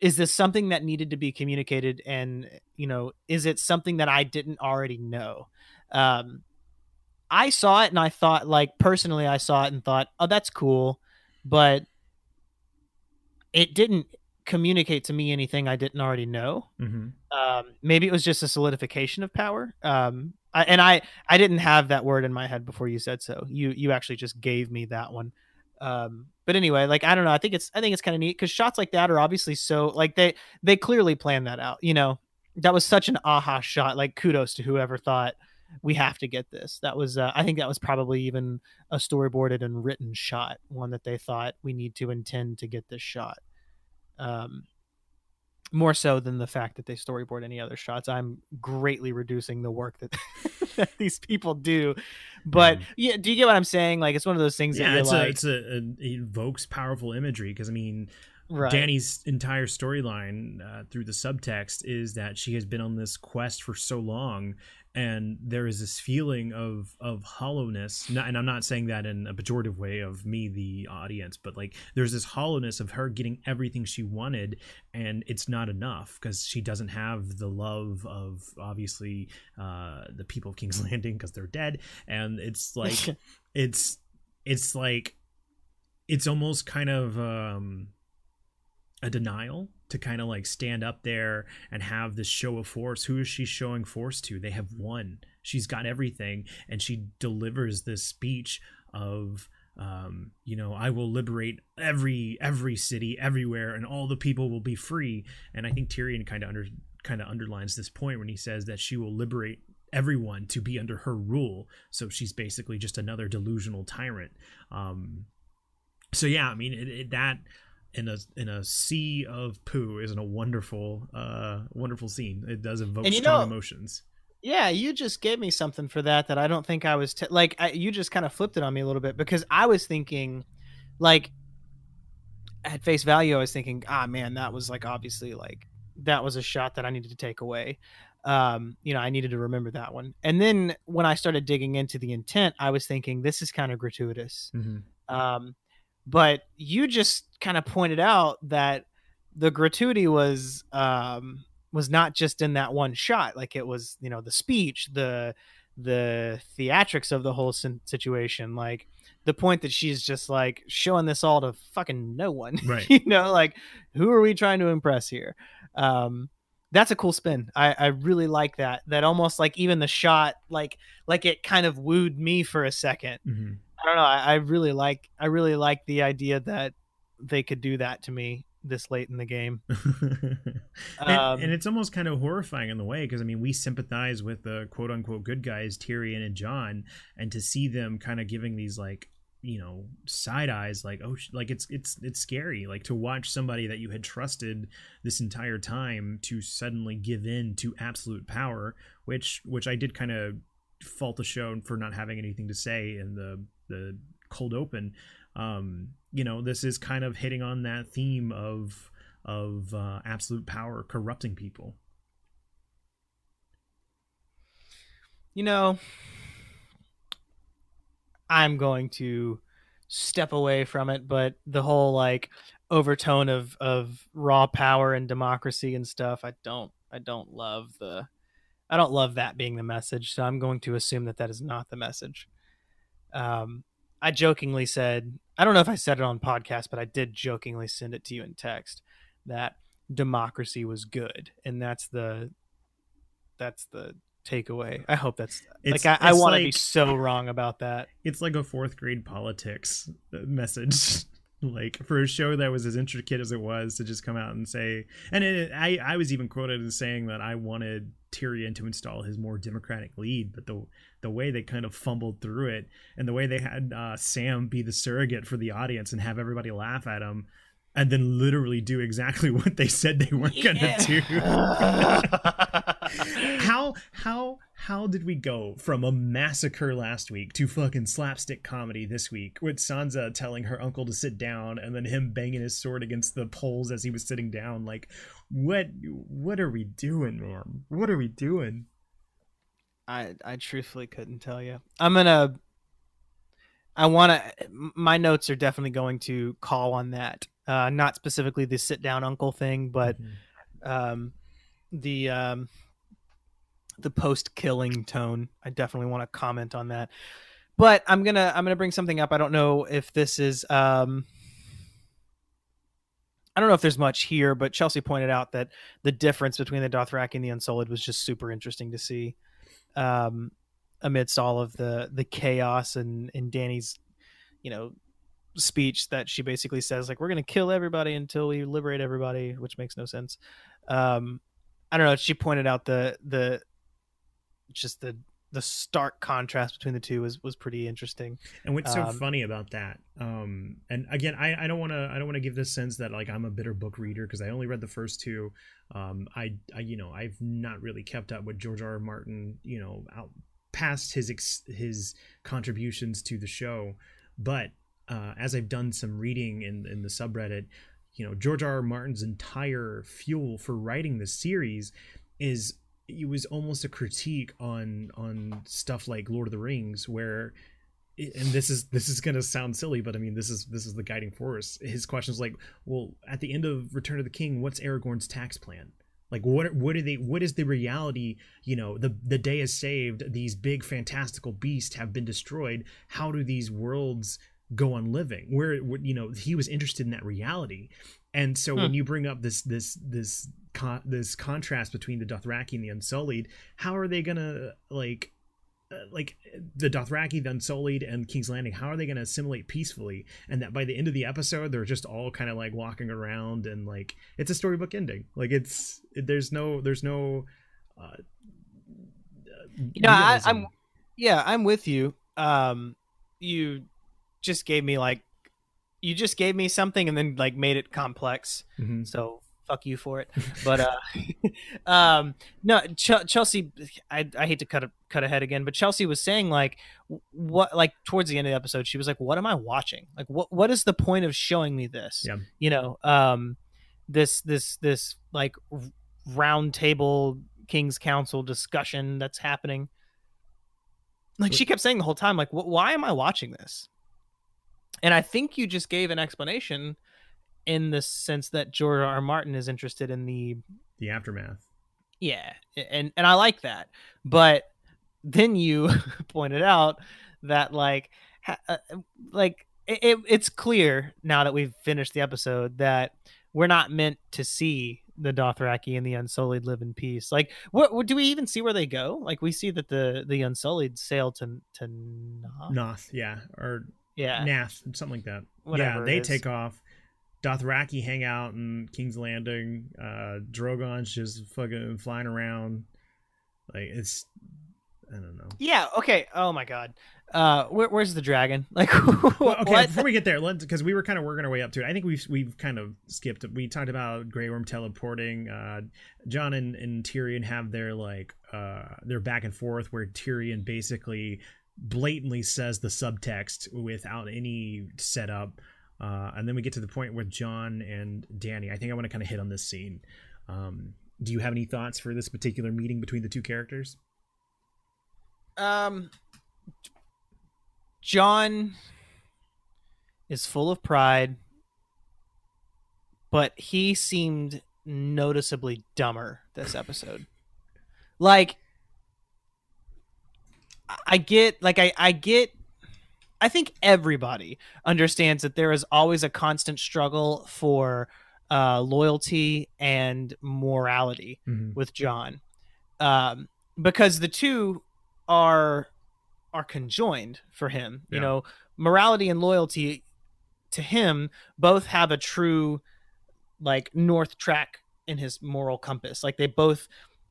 is this something that needed to be communicated? And you know is it something that i didn't already know? Um i saw it and i thought like personally i saw it and thought oh that's cool but it didn't communicate to me anything i didn't already know. Mhm. um maybe it was just a solidification of power. Um I, and i i didn't have that word in my head before you said so. You you actually just gave me that one. Um but anyway like i don't know. I think it's i think it's kind of neat because shots like that are obviously so like they they clearly planned that out you know? That was such an aha shot. Like kudos to whoever thought we have to get this. That was uh, i think that was probably even a storyboarded and written shot one that they thought we need to intend to get this shot um more so than the fact that they storyboard any other shots. I'm greatly reducing the work that, that these people do. But Mhm. yeah do you get what i'm saying? Like it's one of those things yeah it's like a it's a, a it evokes powerful imagery because i mean right. Danny's entire storyline uh, through the subtext is that she has been on this quest for so long, and there is this feeling of of hollowness. Not, and I'm not saying that in a pejorative way of me, the audience, but like there's this hollowness of her getting everything she wanted, and it's not enough because she doesn't have the love of obviously uh, the people of King's Landing because they're dead, and it's like it's it's like it's almost kind of um a denial to kind of like stand up there and have this show of force. Who is she showing force to? They have won. She's got everything and she delivers this speech of um you know i will liberate every every city everywhere and all the people will be free. And i think tyrion kind of under kind of underlines this point when he says that she will liberate everyone to be under her rule. So she's basically just another delusional tyrant. Um so yeah i mean it, it, that in a in a sea of poo isn't a wonderful uh wonderful scene it does evoke strong know- emotions Yeah, you just gave me something for that that I don't think I was t- like. I, you just kind of flipped it on me a little bit because I was thinking, like, at face value, I was thinking, ah, man, that was like obviously like that was a shot that I needed to take away. Um, you know, I needed to remember that one. And then when I started digging into the intent, I was thinking this is kind of gratuitous. mm-hmm. Um, but you just kind of pointed out that the gratuity was um, was not just in that one shot. Like it was, you know, the speech, the the theatrics of the whole situation, like the point that she's just like showing this all to fucking no one. Right. you know, like who are we trying to impress here? Um, that's a cool spin. I, I really like that. That almost like even the shot, like like it kind of wooed me for a second. Mhm. I don't know. I, I really like I really like the idea that they could do that to me this late in the game. and, Um, and it's almost kind of horrifying in the way because I mean we sympathize with the quote unquote good guys Tyrion and John, and to see them kind of giving these like you know side eyes like oh sh- like it's it's it's scary like to watch somebody that you had trusted this entire time to suddenly give in to absolute power which which I did kind of fault the show for not having anything to say in the the cold open um you know this is kind of hitting on that theme of of uh, absolute power corrupting people you know, I'm going to step away from it, but the whole like overtone of of raw power and democracy and stuff, I don't I don't love the I don't love that being the message, so I'm going to assume that that is not the message. Um I jokingly said, I don't know if I said it on podcast, but I did jokingly send it to you in text that democracy was good, and that's the that's the takeaway. I hope that's It's- like I, I want to be so wrong about that. it's like a fourth grade politics message like for a show that was as intricate as it was to just come out and say and it, i i was even quoted as saying that i wanted tyrion to install his more democratic lead but the the way they kind of fumbled through it and the way they had uh, sam be the surrogate for the audience and have everybody laugh at him and then literally do exactly what they said they weren't gonna do. How how how did we go from a massacre last week to fucking slapstick comedy this week with Sansa telling her uncle to sit down and then him banging his sword against the poles as he was sitting down like what what are we doing Norm what are we doing I I truthfully couldn't tell you. I'm gonna. I want to. My notes are definitely going to call on that. Uh, not specifically the sit down uncle thing, but um, the um, the post killing tone. I definitely want to comment on that. But I'm gonna I'm gonna bring something up. I don't know if this is um, I don't know if there's much here, but Chelsea pointed out that the difference between the Dothraki and the Unsullied was just super interesting to see. Um, amidst all of the the chaos and and Danny's, you know, speech that she basically says like we're gonna kill everybody until we liberate everybody, which makes no sense. Um, I don't know. She pointed out the the just the the stark contrast between the two was was pretty interesting. And what's so Um, funny about that, um, and again, I, I don't want to I don't want to give this sense that like I'm a bitter book reader because I only read the first two. Um, I, I you know I've not really kept up with George R. R. Martin, you know, out past his ex, his contributions to the show, but uh, as I've done some reading in in the subreddit, you know, George R. R. Martin's entire fuel for writing this series is it was almost a critique on on stuff like Lord of the Rings where and this is this is gonna sound silly, but I mean this is this is the guiding force. His question is like, well, at the end of Return of the King, what's Aragorn's tax plan? Like what what are they what is the reality, you know, the the day is saved, these big fantastical beasts have been destroyed. How do these worlds go on living? Where you know, he was interested in that reality. And so when you bring up this this this con- this contrast between the Dothraki and the Unsullied, how are they gonna like uh, like the Dothraki, the Unsullied, and King's Landing? How are they gonna assimilate peacefully? And that by the end of the episode, they're just all kind of like walking around and like it's a storybook ending. Like it's there's no there's no. Uh, You know, I. I'm yeah, I'm with you. Um, you just gave me like you just gave me something and then like made it complex. Mhm. So fuck you for it. But uh, um, no, Ch- Chelsea. I, I hate to cut a, cut ahead again, but Chelsea was saying like what like towards the end of the episode, she was like, "What am I watching? Like, what what is the point of showing me this? Yeah. You know, um, this this this like round table King's Council discussion that's happening." Like she kept saying the whole time, like, "Why am I watching this?" And I think you just gave an explanation in the sense that George R. R. Martin is interested in the the aftermath. Yeah, and and I like that. But then you pointed out that like ha- uh, like it, it, it's clear now that we've finished the episode that we're not meant to see the Dothraki and the Unsullied live in peace. Like, what, what do we even see where they go? Like, we see that the the Unsullied sail to to Noth. Noth, yeah, or Yeah, Nath, something like that. Whatever yeah, they take off. Dothraki hang out in King's Landing. Uh Drogon's just fucking flying around. Like it's I don't know. yeah. Okay. Oh my God. Uh, where, where's the dragon? Like, Well, okay, what? before we get there, let's because we were kind of working our way up to it. I think we've we've kind of skipped. We talked about Grey Worm teleporting. Uh, Jon and, and Tyrion have their like uh their back and forth where Tyrion basically blatantly says the subtext without any setup. Uh, and then we get to the point with Jon and Danny. I think I want to kind of hit on this scene. Um, do you have any thoughts for this particular meeting between the two characters? um John is full of pride, but he seemed noticeably dumber this episode. Like I- get like I I get I think everybody understands that there is always a constant struggle for uh, loyalty and morality Mm-hmm. with Jon, um, because the two are are conjoined for him. You know, morality and loyalty to him both have a true like north track in his moral compass. Like they both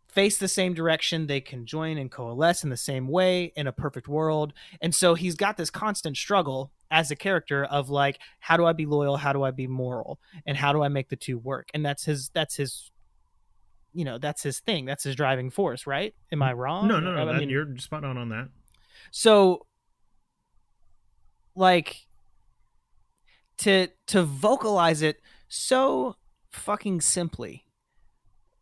face the same direction. They can join and coalesce in the same way in a perfect world. And so he's got this constant struggle as a character of like, how do I be loyal? How do I be moral? And how do I make the two work? And that's his, that's his, you know, that's his thing. That's his driving force, right? Am I wrong? No, no, no. I that- mean, you're spot on on that. so like to to vocalize it so fucking simply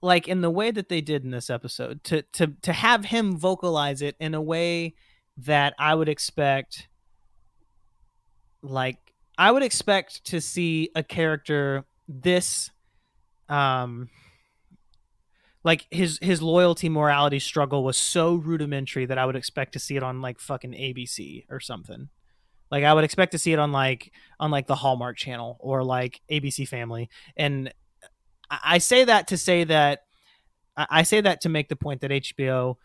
like in the way that they did in this episode to to to have him vocalize it in a way that I would expect like I would expect to see a character this um like his his loyalty morality struggle was so rudimentary that I would expect to see it on like fucking ABC or something. Like I would expect to see it on like on like the Hallmark channel or like ABC Family. And I I say that to say that I say that to make the point that HBO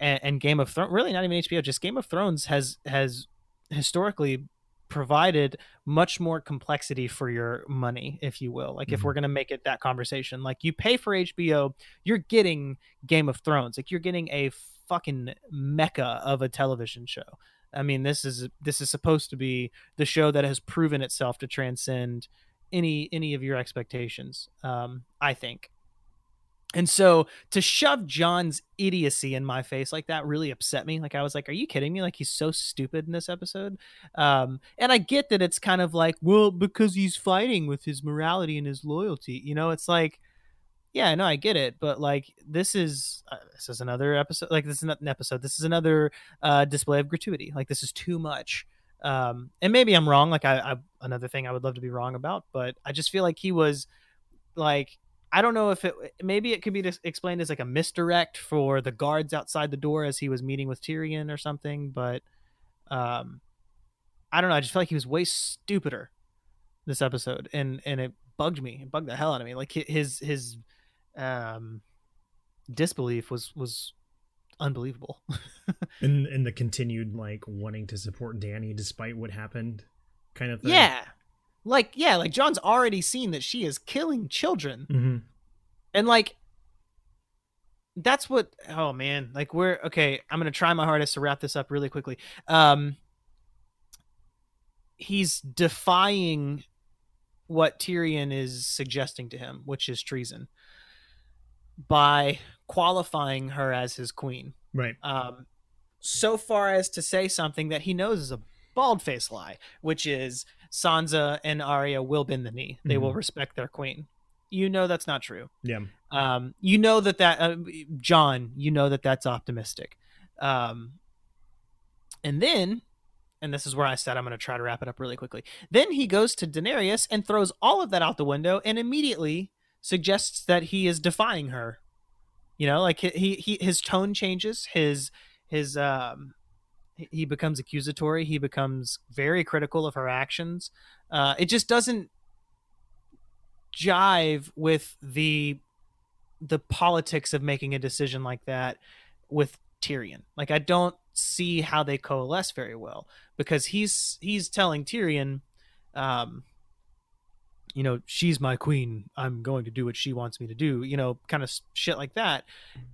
and, and Game of Thrones really not even HBO, just Game of Thrones has has historically provided much more complexity for your money, if you will. Like if Mhm. we're gonna make it that conversation, like you pay for HBO, you're getting Game of Thrones. Like you're getting a fucking mecca of a television show. I mean, this is this is supposed to be the show that has proven itself to transcend any any of your expectations. Um, I think. And so to shove Jon's idiocy in my face like that really upset me. Like I was like, "Are you kidding me? Like he's so stupid in this episode." Um, and I get that it's kind of like, well, because he's fighting with his morality and his loyalty. You know, it's like, yeah, no, I get it, but like this is uh, this is another episode. Like this is not an episode. This is another uh, display of gratuity. Like this is too much. Um, and maybe I'm wrong. Like I, I another thing I would love to be wrong about, but I just feel like he was like I don't know if it maybe it could be explained as like a misdirect for the guards outside the door as he was meeting with Tyrion or something, but um I don't know, I just felt like he was way stupider this episode and and it bugged me. It bugged the hell out of me. Like his his um disbelief was was unbelievable. And and the continued like wanting to support Danny despite what happened, kind of thing. yeah. Like yeah, like Jon's already seen that she is killing children. hmm and like that's what oh man like we're okay i'm gonna try my hardest to wrap this up really quickly um he's defying what tyrion is suggesting to him which is treason by qualifying her as his queen Right. um, so far as to say something that he knows is a bald faced lie, which is Sansa and Arya will bend the knee. They will Mhm. respect their queen. You know that's not true. Yeah. Um, you know that that uh, Jon, you know that that's optimistic. Um, and then, and this is where I said I'm going to try to wrap it up really quickly. Then he goes to Daenerys and throws all of that out the window and immediately suggests that he is defying her You know, like he, he, his tone changes, his his um he becomes accusatory, he becomes very critical of her actions. Uh it just doesn't jive with the the politics of making a decision like that with Tyrion. Like I don't see how they coalesce very well because he's he's telling Tyrion um you know she's my queen i'm going to do what she wants me to do you know kind of shit like that.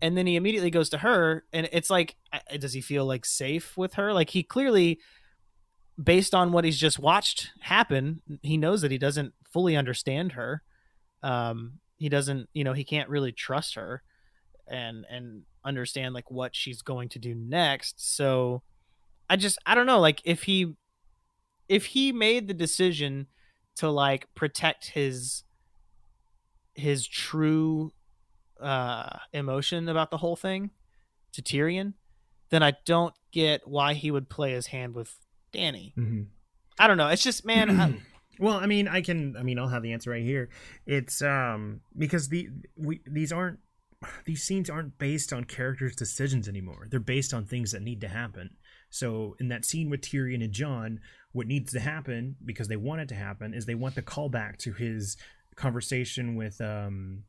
And then he immediately goes to her and it's like does he feel like safe with her? Like he clearly based on what he's just watched happen he knows that he doesn't fully understand her. Um he doesn't you know he can't really trust her and and understand like what she's going to do next. So i just i don't know like if he if he made the decision to like protect his his true uh emotion about the whole thing to Tyrion, then I don't get why he would play his hand with Danny. Mm-hmm. I don't know. It's just man, I, Well, I mean, I can. I mean, I'll have the answer right here. It's um because the we these aren't these scenes aren't based on characters' decisions anymore. They're based on things that need to happen. So in that scene with Tyrion and Jon, what needs to happen because they want it to happen is they want the callback to his conversation with um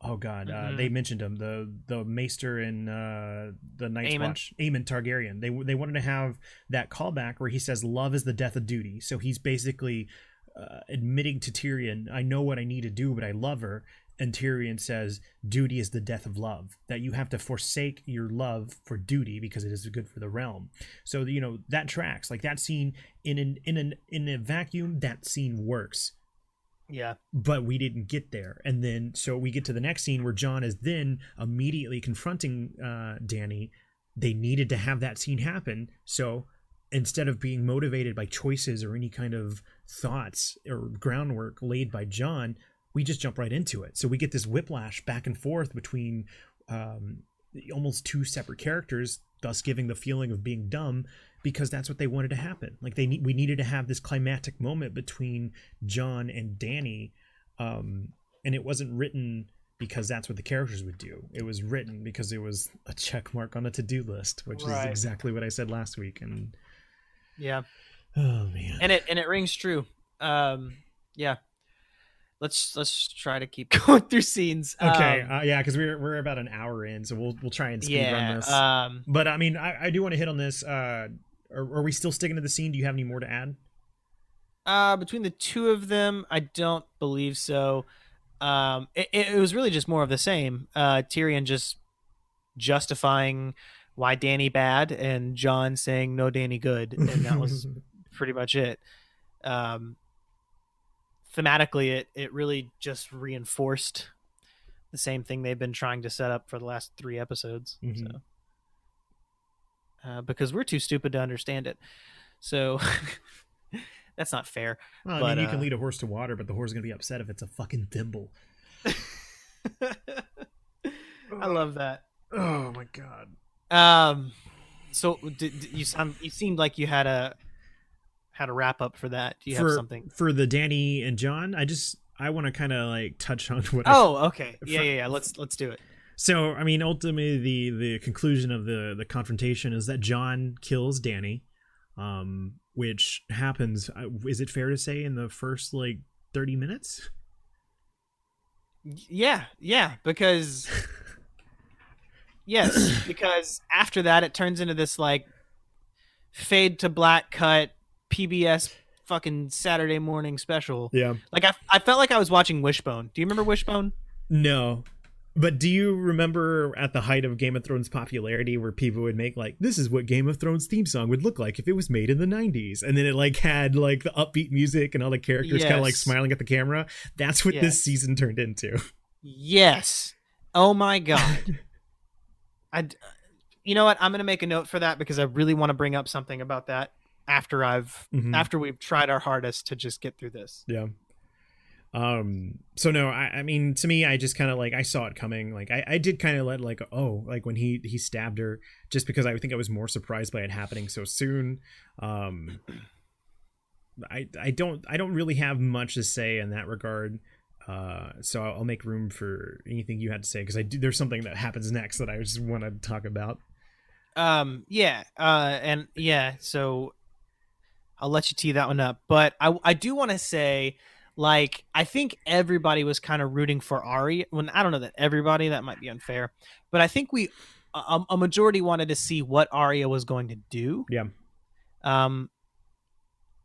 oh god uh, Mhm. they mentioned him the the maester in uh the night's Aemon. watch Aemon Targaryen they they wanted to have that callback where he says love is the death of duty so he's basically uh, admitting to Tyrion I know what I need to do but I love her and Tyrion says duty is the death of love that you have to forsake your love for duty because it is good for the realm. So you know that tracks. Like that scene in an in an in a vacuum that scene works. Yeah, but we didn't get there. And then so we get to the next scene where jon is then immediately confronting uh danny. They needed to have that scene happen. So instead of being motivated by choices or any kind of thoughts or groundwork laid by jon we just jump right into it. So we get this whiplash back and forth between um almost two separate characters thus giving the feeling of being dumb because that's what they wanted to happen. Like they need we needed to have this climactic moment between jon and danny um and it wasn't written because that's what the characters would do. It was written because it was a check mark on a to-do list which is exactly what i said last week and yeah, oh man. And it and it rings true. Um, yeah, let's let's try to keep going through scenes. okay Um, uh, yeah because we're, we're about an hour in so we'll we'll try and speed yeah. run this Um, but i mean i, I do want to hit on this uh are, are we still sticking to the scene do you have any more to add Uh, between the two of them, I don't believe so. Um, it, it was really just more of the same. Uh, Tyrion just justifying why Danny bad, and Jon saying no Danny good, and that was pretty much it. Um, thematically, it it really just reinforced the same thing they've been trying to set up for the last three episodes. Mhm. So, uh, because we're too stupid to understand it, so that's not fair. well, i mean you can uh, lead a horse to water but the horse is going to be upset if it's a fucking thimble I love that. oh my god Um, so did, did you sound you seemed like you had a had a wrap up for that. Do you for have something? for the danny and jon i just i want to kind of like touch on what I Oh, okay. Yeah, for- yeah, yeah. Let's let's do it. So, I mean, ultimately, the the conclusion of the the confrontation is that Jon kills Danny, um, which happens. uh, Is it fair to say in the first like thirty minutes? Yeah, yeah, because yes, because after that it turns into this like fade to black cut PBS fucking Saturday morning special. Yeah. Like I, I felt like I was watching Wishbone. Do you remember Wishbone? No. But do you remember at the height of Game of Thrones popularity where people would make like this is what Game of Thrones theme song would look like if it was made in the 90s and then it like had like the upbeat music and all the characters kind of like smiling at the camera that's what Yes. this season turned into Yes. Oh my god. I uh, you know what? I'm going to make a note for that because I really want to bring up something about that after I've Mhm. after we've tried our hardest to just get through this. Yeah. Um. So no, I, I mean, to me, I just kind of like I saw it coming. Like I, I did kind of let like oh, like when he he stabbed her, just because I think I was more surprised by it happening so soon. Um. I I don't I don't really have much to say in that regard. Uh, so I'll, I'll make room for anything you had to say because I do. There's something that happens next that I just want to talk about. Um, yeah, uh, and yeah, so I'll let you tee that one up. But I, I do want to say, like, I think everybody was kind of rooting for Ari. When I don't know that everybody, that might be unfair, but I think we, a, a majority wanted to see what Arya was going to do. Yeah. Um,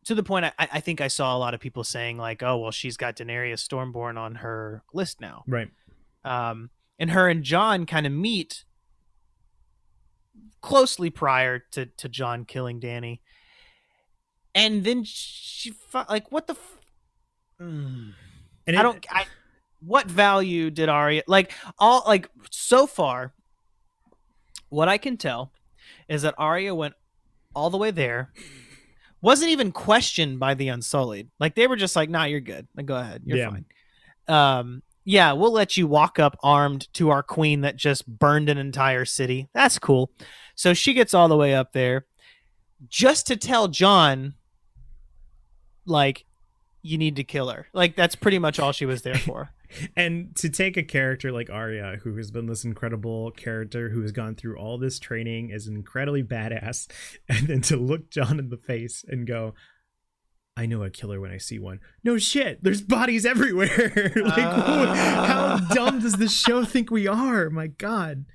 to the point, I, I think I saw a lot of people saying like, "Oh, well, she's got Daenerys Stormborn on her list now." Right. um, and her and Jon kind of meet closely prior to to Jon killing Danny, and then she like what the. F- Mm. And I it- don't. I, what value did Arya like? All like so far, what I can tell is that Arya went all the way there. Wasn't even questioned by the Unsullied. Like they were just like, "Nah, you're good. Like, go ahead, you're Yeah. fine." Um, yeah, we'll let you walk up armed to our queen that just burned an entire city. That's cool. So she gets all the way up there just to tell Jon, like, you need to kill her. Like that's pretty much all she was there for. and to take a character like Arya, who has been this incredible character, who has gone through all this training, is incredibly badass, and then to look Jon in the face and go, "I know a killer when I see one." No shit, there's bodies everywhere. like, who- how dumb does this show think we are? My God.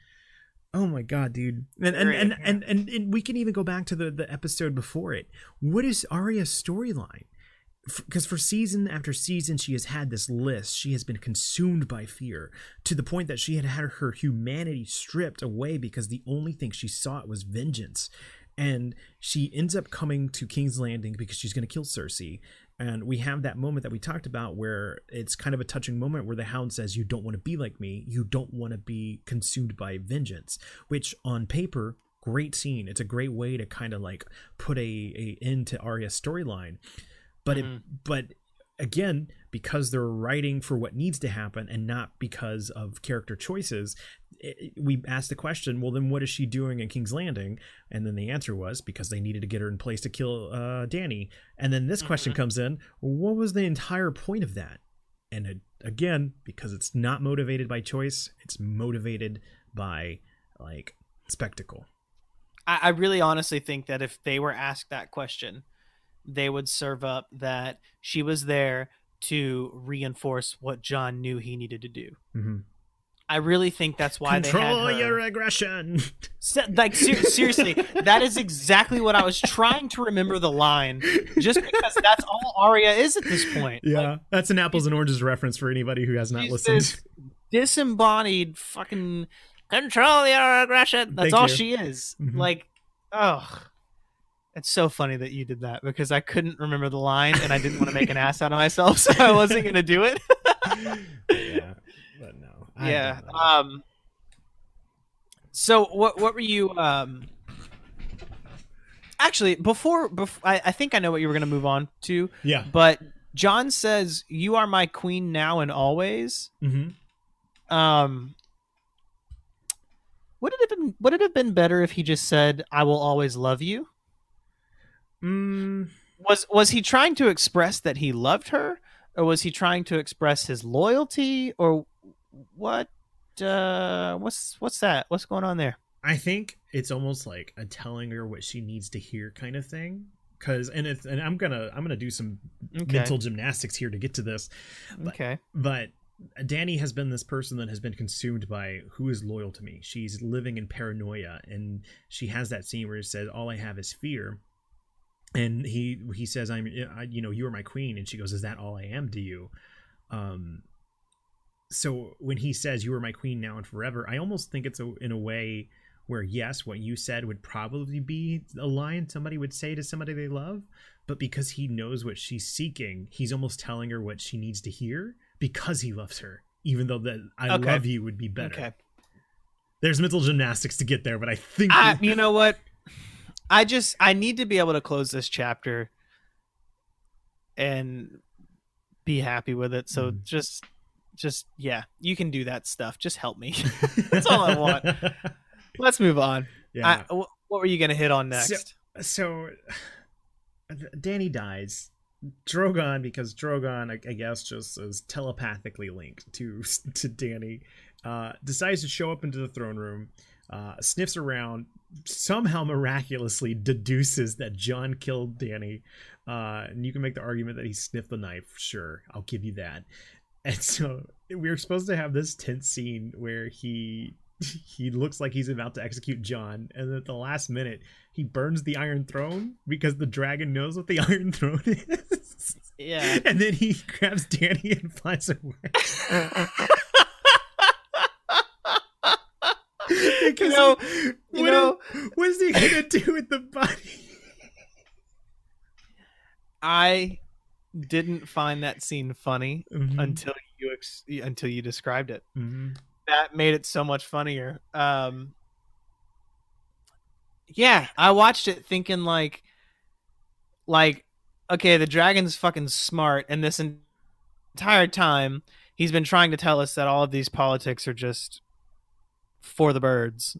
Oh my god, dude! And and, and, and and and we can even go back to the the episode before it. What is Arya's storyline? Because for season after season she has had this list. She has been consumed by fear to the point that she had had her humanity stripped away because the only thing she sought was vengeance. And she ends up coming to king's landing because she's going to kill cersei. And we have that moment that we talked about where it's kind of a touching moment where the hound says you don't want to be like me. You don't want to be consumed by vengeance which on paper great scene. It's a great way to kind of like put a, a end to arya's storyline but it, but again because they're writing for what needs to happen and not because of character choices it, we asked the question well then what is she doing in king's landing? And then the answer was because they needed to get her in place to kill uh, dany. And then this question comes in what was the entire point of that? And it, again because it's not motivated by choice it's motivated by like spectacle. I, I really honestly think that if they were asked that question, they would serve up that she was there to reinforce what Jon knew he needed to do. mm-hmm. I really think that's why control they had her. your aggression like ser- seriously, that is exactly what I was trying to remember the line, just because that's all Arya is at this point. Yeah, Like, that's an apples and oranges reference for anybody who has not listened. disembodied fucking control your aggression. That's Thank all you. she is. Mhm. Like, oh, it's so funny that you did that because I couldn't remember the line and I didn't want to make an ass out of myself, so I wasn't gonna do it. yeah, but no. I yeah. Um. So what what were you um? Actually, before before I, I think I know what you were gonna move on to, yeah. but Jon says, "You are my queen now and always." Mm-hmm. Um, would it have been would it have been better if he just said, "I will always love you"? Mm, Was was he trying to express that he loved her, or was he trying to express his loyalty, or what? Uh, what's what's that? What's going on there? I think it's almost like a telling her what she needs to hear kind of thing. Cause and it's and I'm gonna I'm gonna do some Okay. mental gymnastics here to get to this. But- Okay. but Dany has been this person that has been consumed by who is loyal to me. She's living in paranoia, and she has that scene where it says, "All I have is fear." And he he says, "I'm I, you know you are my queen," and she goes, "Is that all I am to you?" Um. So when he says, "You are my queen now and forever," I almost think it's a, in a way where yes, what you said would probably be a line somebody would say to somebody they love, but because he knows what she's seeking, he's almost telling her what she needs to hear because he loves her, even though that I Okay. love you would be better. Okay. There's mental gymnastics to get there, but I think I, you know what? I just I need to be able to close this chapter and be happy with it. So Mhm. just just yeah, you can do that stuff. Just help me. That's all I want. Let's move on. yeah. I, what were you gonna hit on next? so Dany dies Drogon, because Drogon, I, I guess, just is telepathically linked to to Dany, uh, decides to show up into the throne room, uh, sniffs around, somehow miraculously deduces that Jon killed Dany. Uh, and you can make the argument that he sniffed the knife. Sure, I'll give you that. And so we are supposed to have this tense scene where he he looks like he's about to execute Jon, and at the last minute he burns the Iron Throne because the dragon knows what the Iron Throne is. Yeah. And then he grabs Dany and flies away. Because You know, he- you what know- is- what is he gonna do with the body? I didn't find that scene funny Mhm. until you ex- until you described it. Mhm. That made it so much funnier. Um, yeah, I watched it thinking like, like, okay, the dragon's fucking smart, and this entire time he's been trying to tell us that all of these politics are just for the birds,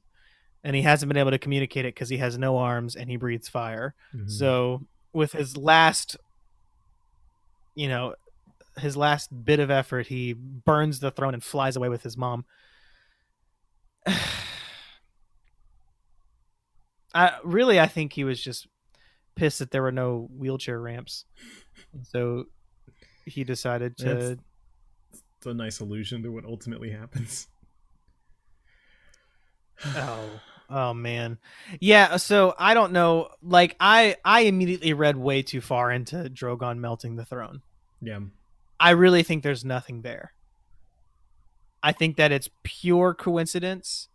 and he hasn't been able to communicate it because he has no arms and he breathes fire. Mhm. So with his last, you know, his last bit of effort, he burns the throne and flies away with his mom. I really, I think he was just pissed that there were no wheelchair ramps, so he decided to. It's a nice allusion to what ultimately happens. Oh oh man yeah so i don't know like i i immediately read way too far into drogon melting the throne Yeah. I really think there's nothing there. I think that it's pure coincidence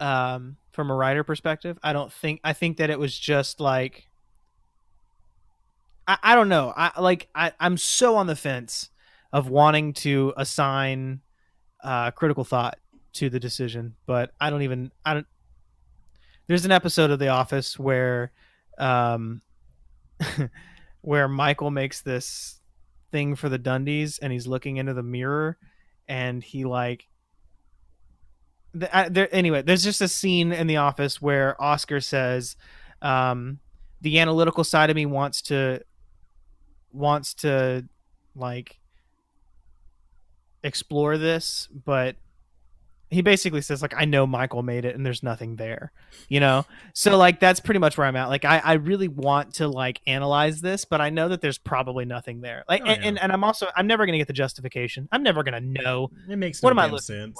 um, from a writer perspective. I don't think I think that it was just like I, I don't know. I like I, I'm so on the fence of wanting to assign uh, critical thought to the decision, but I don't even I don't there's an episode of The Office where um where Michael makes this thing for the Dundies and he's looking into the mirror and he like th- I- there anyway there's just a scene in the office where Oscar says um the analytical side of me wants to wants to like explore this but he basically says like I know Michael made it and there's nothing there you know? So like that's pretty much where I'm at. Like I I really want to like analyze this but I know that there's probably nothing there. Like Oh, and, yeah. and and I'm also I'm never going to get the justification. I'm never going to know It makes What am I looking sense.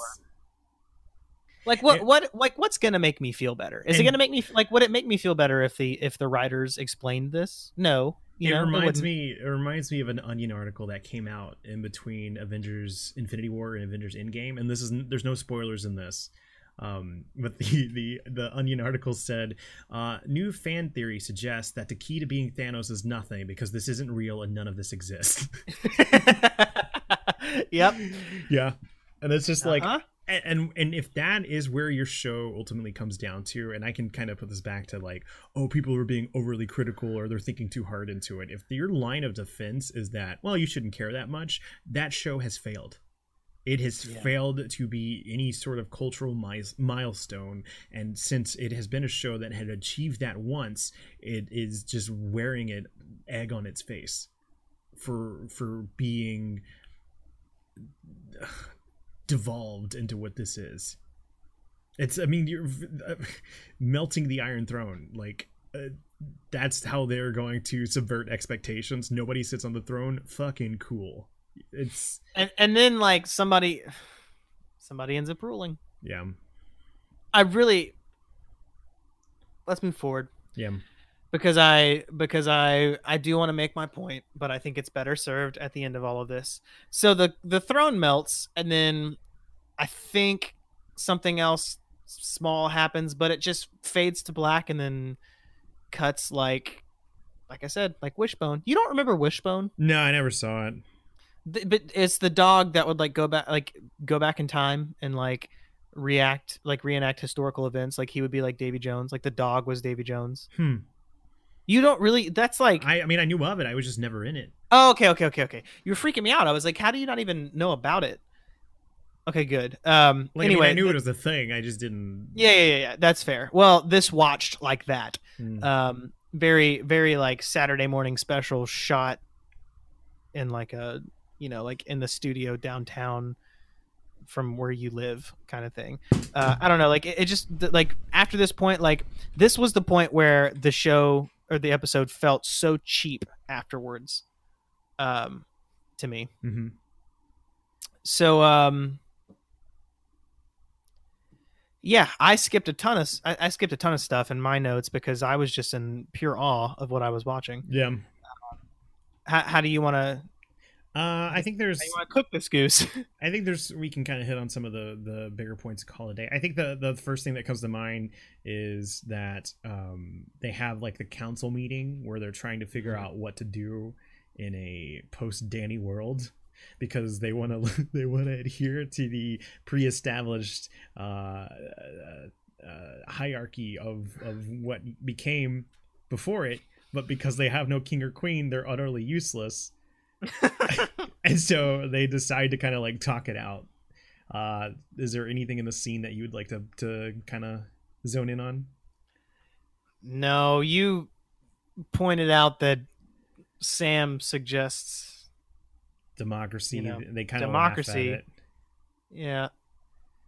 like what It- what like what's going to make me feel better? Is it going to make me like would it make me feel better if the if the writers explained this? No you it know reminds me it reminds me of an onion article that came out in between avengers infinity war and avengers endgame and this is there's no spoilers in this. Um, but the, the the onion article said uh, new fan theory suggests that the key to being thanos is nothing because this isn't real and none of this exists. Yep. Yeah. And it's just like Uh-huh. and, and and if that is where your show ultimately comes down to and i can kind of put this back to like oh people are being overly critical or they're thinking too hard into it. If your line of defense is that well you shouldn't care that much that show has failed. It has Yeah. failed to be any sort of cultural milestone. And since it has been a show that had achieved that once it is just wearing it egg on its face for for being devolved into what this is. It's, I mean, you're uh, melting the Iron Throne. Like, uh, that's how they're going to subvert expectations. Nobody sits on the throne. Fucking cool. It's, and and then like somebody somebody ends up ruling yeah, I really let's move forward yeah. Because I because I I do want to make my point, but I think it's better served at the end of all of this. So the the throne melts, and then I think something else small happens, but it just fades to black, and then cuts like like I said, like Wishbone. You don't remember Wishbone? No, I never saw it. Th- but it's the dog that would like go back like go back in time and like react like reenact historical events like he would be like davy jones like the dog was davy jones Hmm. You don't really that's like I, I mean, I knew of it. I was just never in it. oh okay okay okay okay you were freaking me out i was like how do you not even know about it okay good um Like, anyway I, mean, I knew it was a thing. I just didn't. yeah, yeah yeah yeah that's fair well this watched like that Hmm. um very very like saturday morning special shot in like a you know like in the studio downtown from where you live kind of thing uh, i don't know like it, it just th- like after this point like this was the point where the show or the episode felt so cheap afterwards um to me mm-hmm. so um yeah i skipped a ton of I skipped a ton of stuff in my notes because i was just in pure awe of what i was watching Yeah. how, how do you want to Uh, I think there's I want to cook this goose? I think there's we can kind of hit on some of the the bigger points of Call a Day. I think the the first thing that comes to mind is that um, they have like the council meeting where they're trying to figure out what to do in a post Dany world because they want to they want to adhere to the pre-established uh, uh, uh, hierarchy of of what became before it, but because they have no king or queen, they're utterly useless and so they decide to kind of like talk it out. Uh is there anything in the scene that you would like to to kind of zone in on? No you pointed out that sam suggests democracy. You know, they kind of democracy. it. yeah.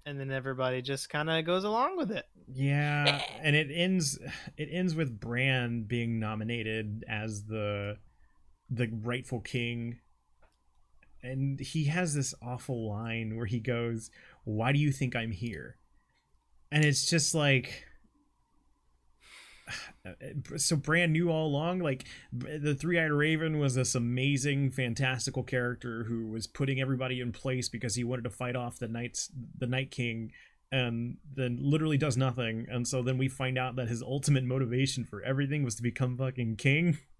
And then everybody just kind of goes along with it. Yeah and it ends it ends with bran being nominated as the the rightful king. And he has this awful line where he goes why do you think i'm here? And it's just like so Bran knew all along like the three-eyed raven was this amazing fantastical character who was putting everybody in place because he wanted to fight off the knights the night king and then literally does nothing. And so then we find out that his ultimate motivation for everything was to become fucking king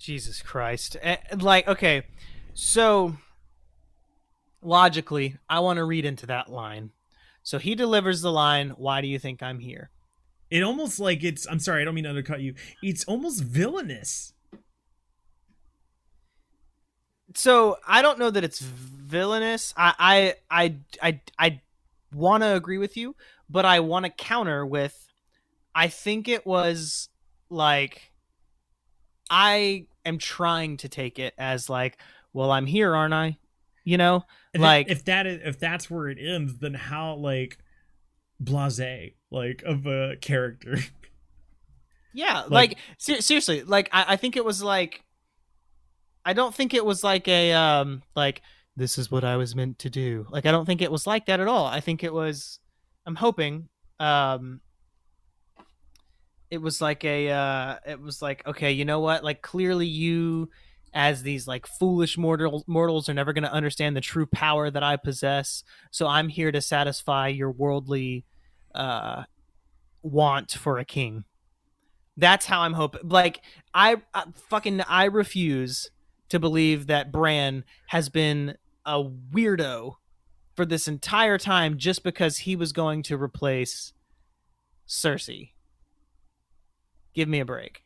Jesus Christ. Like, okay, so logically, I want to read into that line. So he delivers the line, Why do you think I'm here? it almost like it's i'm sorry i don't mean to undercut you it's almost villainous So I don't know that it's villainous. I I I I, I want to agree with you, but I want to counter with I think it was like I am trying to take it as like, well, I'm here, aren't I? You know, And like if that is if that's where it ends then how like blase like of a character Yeah, Like- like, ser- seriously, like I, I think it was like I don't think it was like a um like this is what I was meant to do. Like I don't think it was like that at all. I think it was I'm hoping um it was like a uh it was like okay, you know what? Like clearly you as these like foolish mortals mortals are never going to understand the true power that I possess. So I'm here to satisfy your worldly uh want for a king. That's how I'm hoping. Like I, I fucking I refuse to believe that Bran has been a weirdo for this entire time just because he was going to replace Cersei. Give me a break.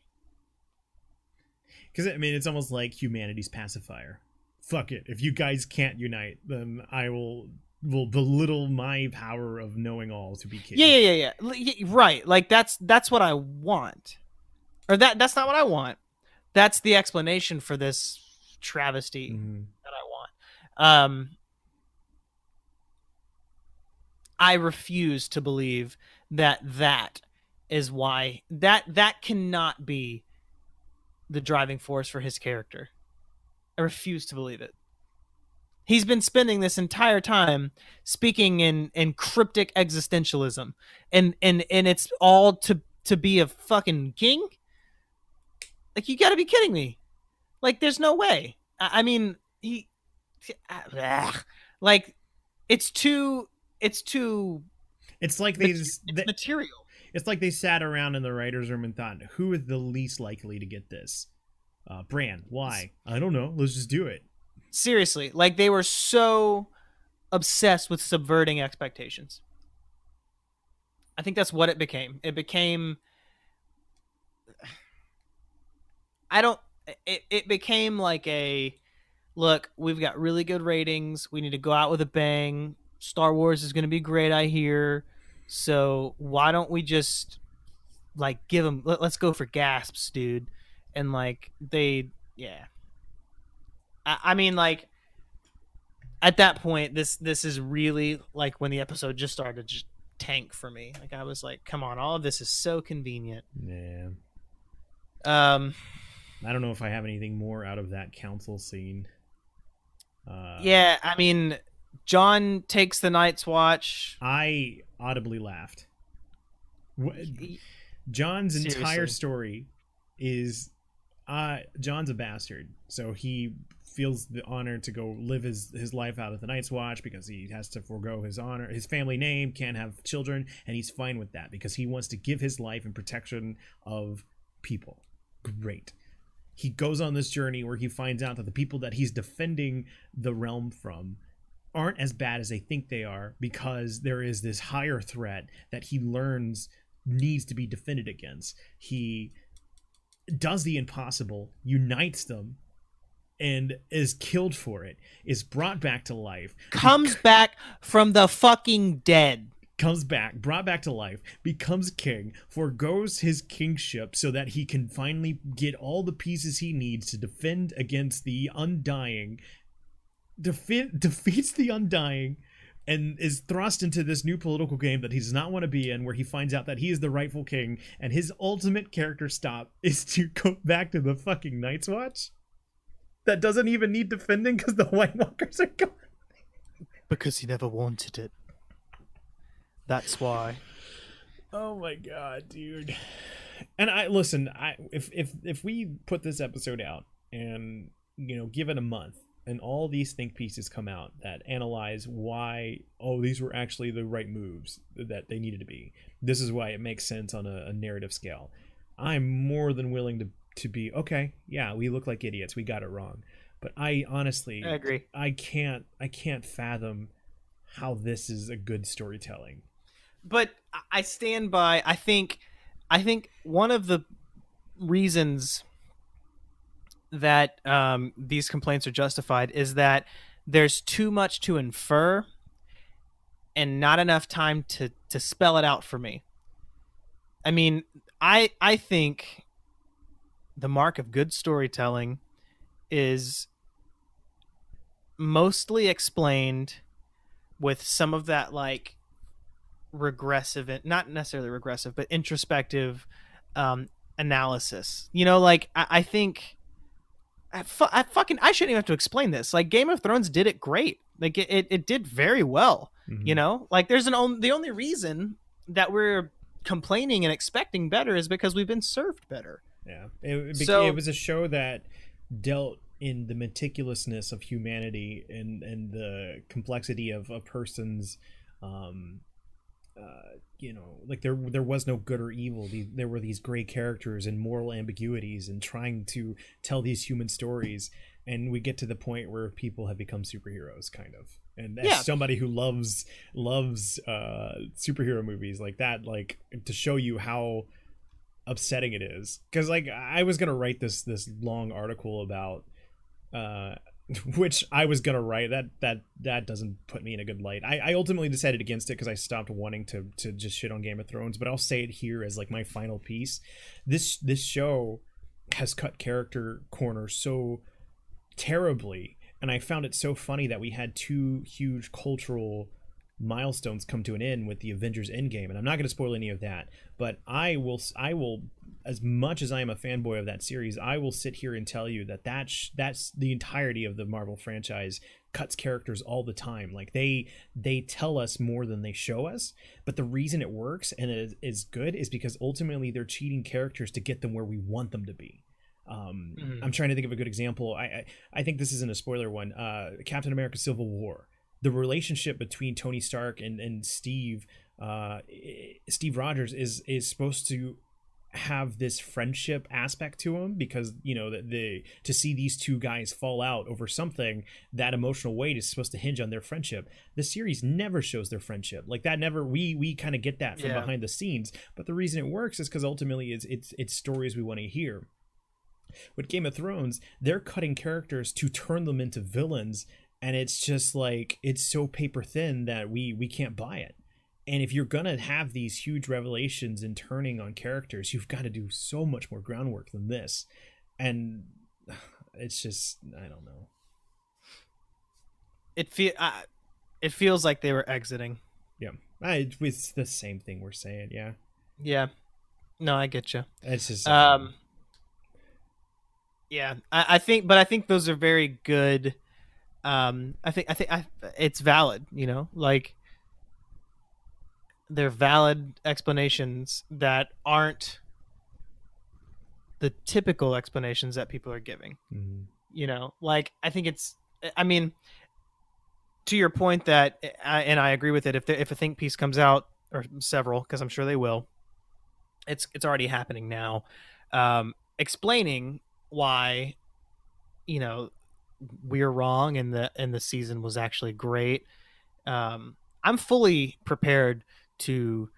because i mean it's almost like humanity's pacifier fuck it if you guys can't unite then i will will belittle my power of knowing all to be king Yeah, yeah, yeah, yeah. Right. Like that's that's what I want. Or that that's not what I want. That's the explanation for this travesty. Mhm. that I want. Um, I refuse to believe that that is why that that cannot be the driving force for his character. I refuse to believe it. He's been spending this entire time speaking in in cryptic existentialism, and and and it's all to to be a fucking king. Like you got to be kidding me! Like there's no way. I, I mean, he, ah, like, it's too, it's too, it's like these it's, they- material. It's like they sat around in the writers room and thought who is the least likely to get this uh bran why i don't know let's just do it Seriously, like they were so obsessed with subverting expectations. I think that's what it became. It became. I don't. It it became like a, look. We've got really good ratings. We need to go out with a bang. Star Wars is going to be great. I hear. So why don't we just like give them? Let, let's go for gasps, dude. And like they yeah. I, I mean, like at that point, this this is really like when the episode just started to just tank for me. Like I was like, come on, all of this is so convenient. Yeah. Um, I don't know if I have anything more out of that council scene. Uh, yeah, I mean, Jon takes the Night's Watch. I audibly laughed. Jon's entire story is uh Jon's a bastard. So he feels the honor to go live his his life out at the Night's Watch because he has to forego his honor, his family name, can't have children, and he's fine with that because he wants to give his life in protection of people. Great. He goes on this journey where he finds out that the people that he's defending the realm from aren't as bad as they think they are because there is this higher threat that he learns needs to be defended against. He does the impossible, unites them, and is killed for it, is brought back to life, Comes back from the fucking dead. comes back, brought back to life, becomes king, forgoes his kingship so that he can finally get all the pieces he needs to defend against the undying, defe- defeats the undying, and is thrust into this new political game that he does not want to be in, where he finds out that he is the rightful king, and his ultimate character stop is to go back to the fucking Night's Watch. That doesn't even need defending because the White Walkers are gone. Because he never wanted it. That's why. Oh my god, dude. And I listen, I if if if we put this episode out and you know, give it a month and all these think pieces come out that analyze why oh these were actually the right moves that they needed to be. This is why it makes sense on a, a narrative scale. I'm more than willing to to be okay, yeah, we look like idiots. We got it wrong. But I honestly I agree. I can't I can't fathom how this is a good storytelling. but I- I stand by. I think, I think one of the reasons that um, these complaints are justified is that there's too much to infer and not enough time to to spell it out for me. I mean, I I think the mark of good storytelling is mostly explained with some of that like regressive not necessarily regressive but introspective um analysis you know like i, I think I, fu- I fucking i shouldn't even have to explain this. Like game of thrones did it great. Like it, it, it did very well Mhm. you know? Like there's an on, the only reason that we're complaining and expecting better is because we've been served better. Yeah, it, it, So- it was a show that dealt in the meticulousness of humanity and and the complexity of a person's, um, uh, you know, like there there was no good or evil. The, there were these gray characters and moral ambiguities, and trying to tell these human stories. And we get to the point where people have become superheroes, kind of. And as Yeah. somebody who loves loves uh, superhero movies like that, like to show you how upsetting it is because like i was gonna write this this long article about uh which i was gonna write that that that doesn't put me in a good light i, I ultimately decided against it because i stopped wanting to to just shit on game of thrones but i'll say it here as like my final piece this this show has cut character corners so terribly and i found it so funny that we had two huge cultural milestones come to an end with the Avengers Endgame, and I'm not going to spoil any of that. But I will, I will, as much as I am a fanboy of that series, I will sit here and tell you that that sh- that's the entirety of the Marvel franchise cuts characters all the time. Like they they tell us more than they show us. But the reason it works and it is, is good is because ultimately they're cheating characters to get them where we want them to be. Um, Mhm. I'm trying to think of a good example. I, I I think this isn't a spoiler one. Uh, Captain America: Civil War the relationship between Tony Stark and and Steve uh Steve Rogers is is supposed to have this friendship aspect to him because you know that the to see these two guys fall out over something that emotional weight is supposed to hinge on their friendship the series never shows their friendship like that never we we kind of get that from Yeah. behind the scenes but the reason it works is because ultimately it's it's it's stories we want to hear with Game of Thrones, they're cutting characters to turn them into villains, and it's just like it's so paper thin that we we can't buy it. And if you're gonna have these huge revelations and turning on characters, you've got to do so much more groundwork than this. And it's just I don't know. It feel uh, it feels like they were exiting. Yeah, I, it's the same thing we're saying. Yeah, Yeah. No, I get you. it's just Um, yeah, I, I think, but I think those are very good. Um, I think, I think, I, it's valid. You know, like they're valid explanations that aren't the typical explanations that people are giving. Mhm. You know, like I think it's. I mean, to your point that, and I agree with it. If there, if a think piece comes out or several, because I'm sure they will, it's it's already happening now. Um, explaining why, you know, we're wrong and the and the season was actually great. Um, I'm fully prepared to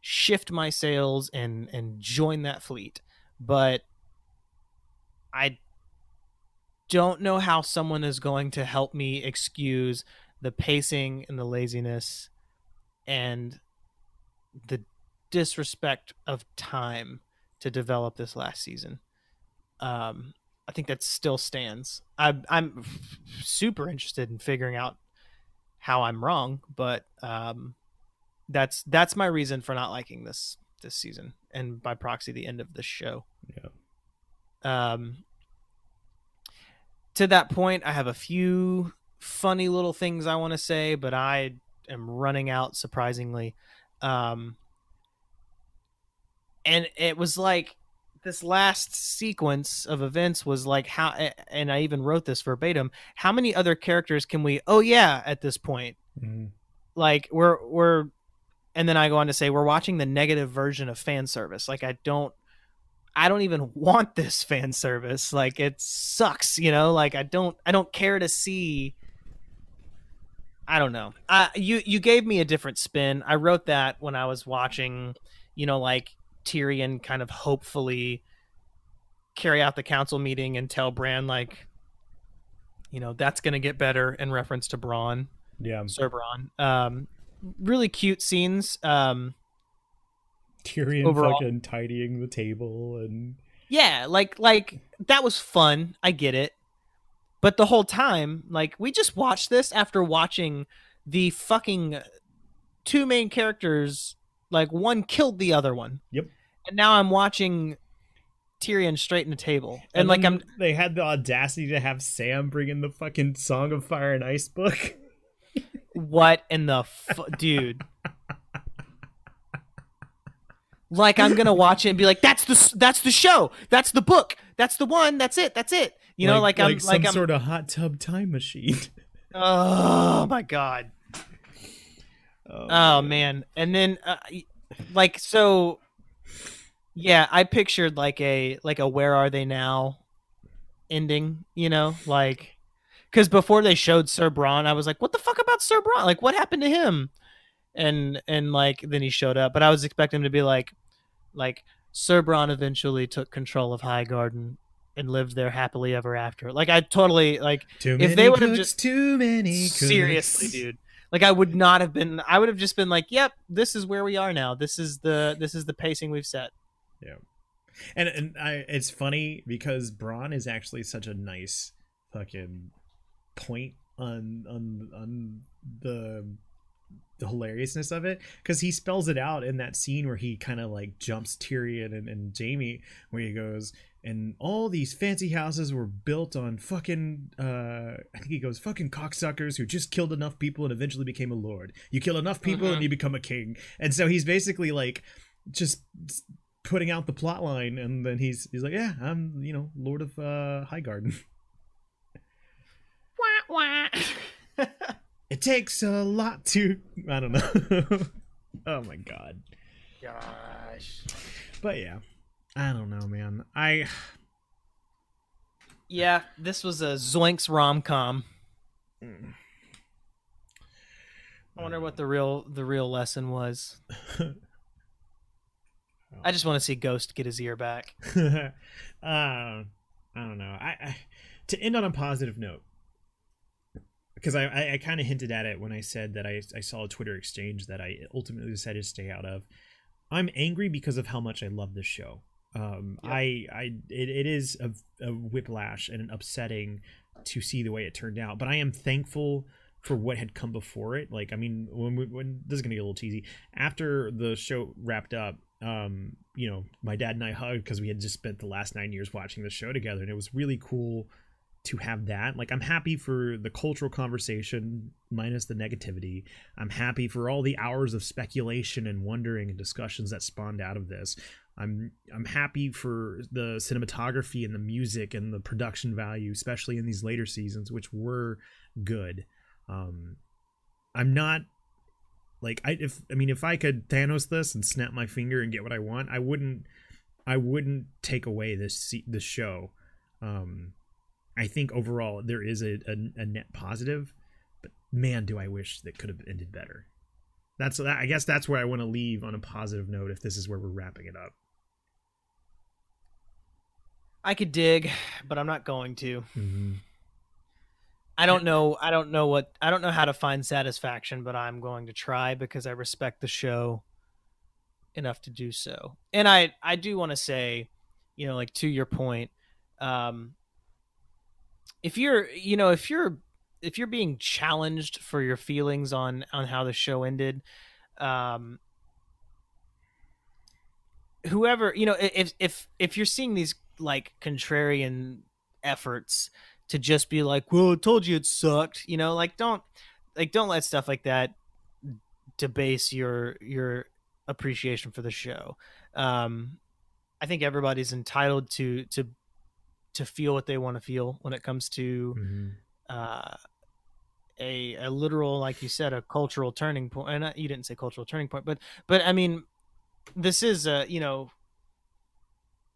shift my sails and and join that fleet, but I don't know how someone is going to help me excuse the pacing and the laziness and the disrespect of time to develop this last season. Um, I think that still stands. I, I'm super interested in figuring out how I'm wrong, but um, that's that's my reason for not liking this this season, and by proxy, the end of this show. Yeah. Um, to that point, I have a few funny little things I want to say, but I am running out surprisingly. Um, and it was like this last sequence of events was like how, and I even wrote this verbatim. How many other characters can we? Oh yeah, at this point, Mhm. like we're we're, and then I go on to say we're watching the negative version of fan service. Like I don't. I don't even want this fan service. Like it sucks, you know. Like I don't, I don't care to see. I don't know. Uh, you you gave me a different spin. I wrote that when I was watching, you know, like Tyrion kind of hopefully carry out the council meeting and tell Bran like, you know, that's gonna get better in reference to Bronn, Yeah, Sir Bronn. Um, really cute scenes. Um, Tyrion Overall- fucking tidying the table and yeah like like that was fun i get it but the whole time like we just watched this after watching the fucking two main characters like one killed the other one Yep. and now i'm watching tyrion straighten the table and, like i'm they had the audacity to have Sam bring in the fucking Song of Fire and Ice book. what in the fu- dude like i'm gonna watch it and be like that's the that's the show that's the book that's the one that's it that's it you know like, i'm like some like i'm sort of hot tub time machine. Oh my god. Oh man. And then uh, like so yeah, I pictured like a like a where are they now ending, you know? Like cuz before they showed Sir Bronn, I was like, what the fuck about Sir Bronn? Like what happened to him? And and like then he showed up, but I was expecting him to be like like Sir Bronn eventually took control of Highgarden and lived there happily ever after. Like I totally like Too if many they would've just- too many cooks. seriously dude like i would not have been i would have just been like yep this is where we are now this is the this is the pacing we've set Yeah, And and I, it's funny because Bronn is actually such a nice fucking point on on on the the hilariousness of it because he spells it out in that scene where he kind of like jumps Tyrion and, and Jaime where he goes and all these fancy houses were built on fucking uh I think he goes fucking cocksuckers who just killed enough people and eventually became a lord. You kill enough people Mhm. and you become a king. And so he's basically like just putting out the plot line and then he's he's like yeah i'm you know lord of uh highgarden it takes a lot to i don't know. Oh my god. Gosh. But yeah i don't know man. I yeah this was a zoinks rom-com. I wonder what the real the real lesson was. I just want to see ghost get his ear back. Uh, i don't know. I, I to end on a positive note because I, I, I kind of hinted at it when I said that I, I saw a Twitter exchange that I ultimately decided to stay out of. I'm angry because of how much I love this show. Um, Yep. I, I, it, it is a, a whiplash and an upsetting to see the way it turned out, but I am thankful for what had come before it. Like, I mean, when, we, when this is gonna get a little cheesy, after the show wrapped up, um, you know, my dad and I hugged because we had just spent the last nine years watching the show together, and it was really cool to have that. Like, I'm happy for the cultural conversation minus the negativity. I'm happy for all the hours of speculation and wondering and discussions that spawned out of this. I'm I'm happy for the cinematography and the music and the production value, especially in these later seasons, which were good. Um, I'm not like I if I mean if I could Thanos this and snap my finger and get what I want, I wouldn't I wouldn't take away this this show. Um, I think overall there is a, a, a net positive, but man, do I wish that could have ended better. That's that. I guess that's where I want to leave on a positive note. If this is where we're wrapping it up. I could dig, but I'm not going to. Mm-hmm. I don't know. I don't know what. I don't know how to find satisfaction, but I'm going to try because I respect the show enough to do so. And I, I do want to say, you know, like to your point, um, if you're, you know, if you're, if you're being challenged for your feelings on on how the show ended, um, whoever, you know, if if if you're seeing these like contrarian efforts to just be like, "Well, I told you it sucked," you know, like don't like don't let stuff like that debase your your appreciation for the show. Um, I think everybody's entitled to to to feel what they want to feel when it comes to Mm-hmm. uh, a a literal, like you said, a cultural turning point. And uh, you didn't say cultural turning point, but but I mean, this is a you know,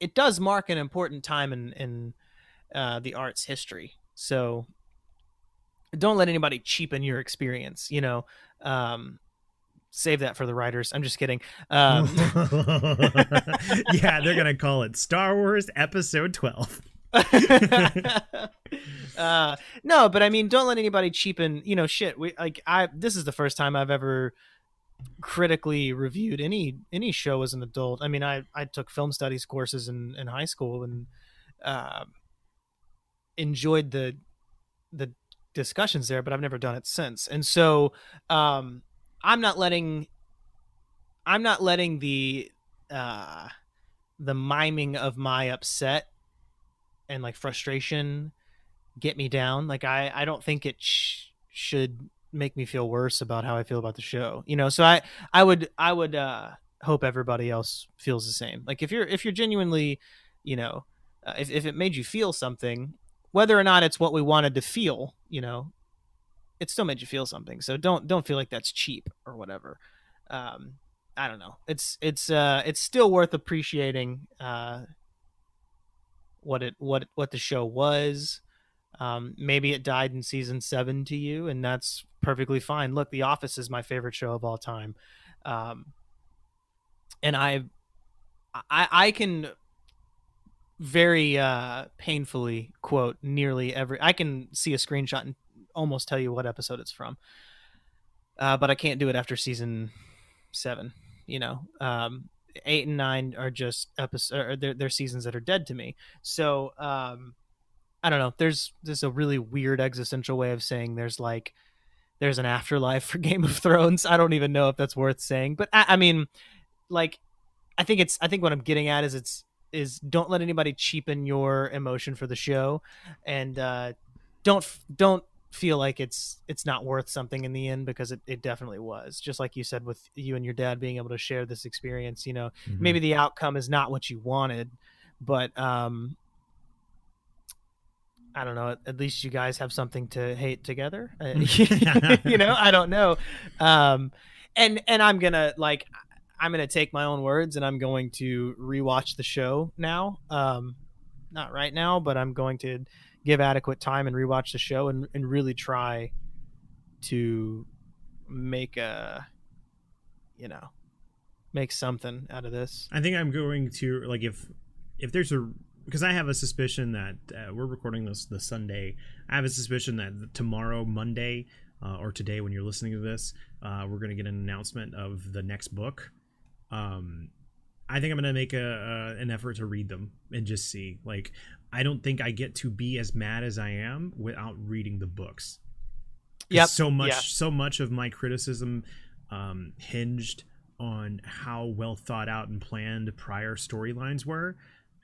it does mark an important time in in uh, the arts history. So don't let anybody cheapen your experience. You know, um, save that for the writers. I'm just kidding. Um, yeah, they're gonna call it Star Wars Episode Twelve. uh, no, but I mean, don't let anybody cheapen. You know, shit. We like I. This is the first time I've ever critically reviewed any any show as an adult. I mean, I I took film studies courses in in high school and uh, enjoyed the the discussions there, but I've never done it since. And so, um, I'm not letting I'm not letting the uh the miming of my upset and like frustration get me down. Like I I don't think it sh- should make me feel worse about how I feel about the show. You know, so I I would I would uh hope everybody else feels the same. Like if you're if you're genuinely, you know, uh, if if it made you feel something, whether or not it's what we wanted to feel, you know, it still made you feel something. So don't don't feel like that's cheap or whatever. Um I don't know. It's it's uh it's still worth appreciating uh what it what what the show was. Um maybe it died in season 7 to you and that's perfectly fine. Look, The Office is my favorite show of all time. Um and I I I can very uh painfully quote nearly every I can see a screenshot and almost tell you what episode it's from. Uh but I can't do it after season 7 you know um eight and nine are just episodes or they're, they're seasons that are dead to me. So um i don't know. There's there's a really weird existential way of saying there's like there's an afterlife for game of thrones. I don't even know if that's worth saying but i, I mean like i think it's i think what i'm getting at is it's is don't let anybody cheapen your emotion for the show. And uh don't don't feel like it's it's not worth something in the end because it, it definitely was. Just like you said with you and your dad being able to share this experience you know Mm-hmm. maybe the outcome is not what you wanted but um i don't know at, least you guys have something to hate together Uh, you know i don't know. Um and and i'm gonna like i'm gonna take my own words and i'm going to rewatch the show now. Um not right now but i'm going to give adequate time and rewatch the show and, and really try to make a you know make something out of this I think I'm going to like if if there's a because I have a suspicion that uh, we're recording this the Sunday. I have a suspicion that tomorrow, Monday, uh, or today when you're listening to this, uh, we're going to get an announcement of the next book. Um, I think I'm gonna make a, a an effort to read them and just see. Like, I don't think I get to be as mad as I am without reading the books. Yep, So much, yeah. so much of my criticism um, hinged on how well thought out and planned prior storylines were.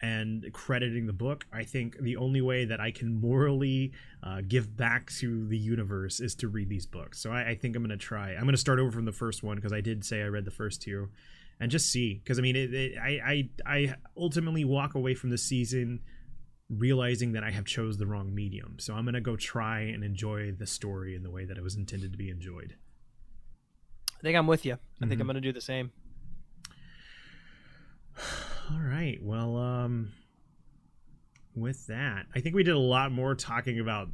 And crediting the book, I think the only way that I can morally uh, give back to the universe is to read these books. So I, I think I'm going to try. I'm going to start over from the first one because I did say I read the first two, and just see. Because I mean, it, it, I, I I ultimately walk away from the season realizing that I have chose the wrong medium. So I'm going to go try and enjoy the story in the way that it was intended to be enjoyed. I think I'm with you. I think Mhm. I'm gonna do the same. All right. Well, um with that, I think we did a lot more talking about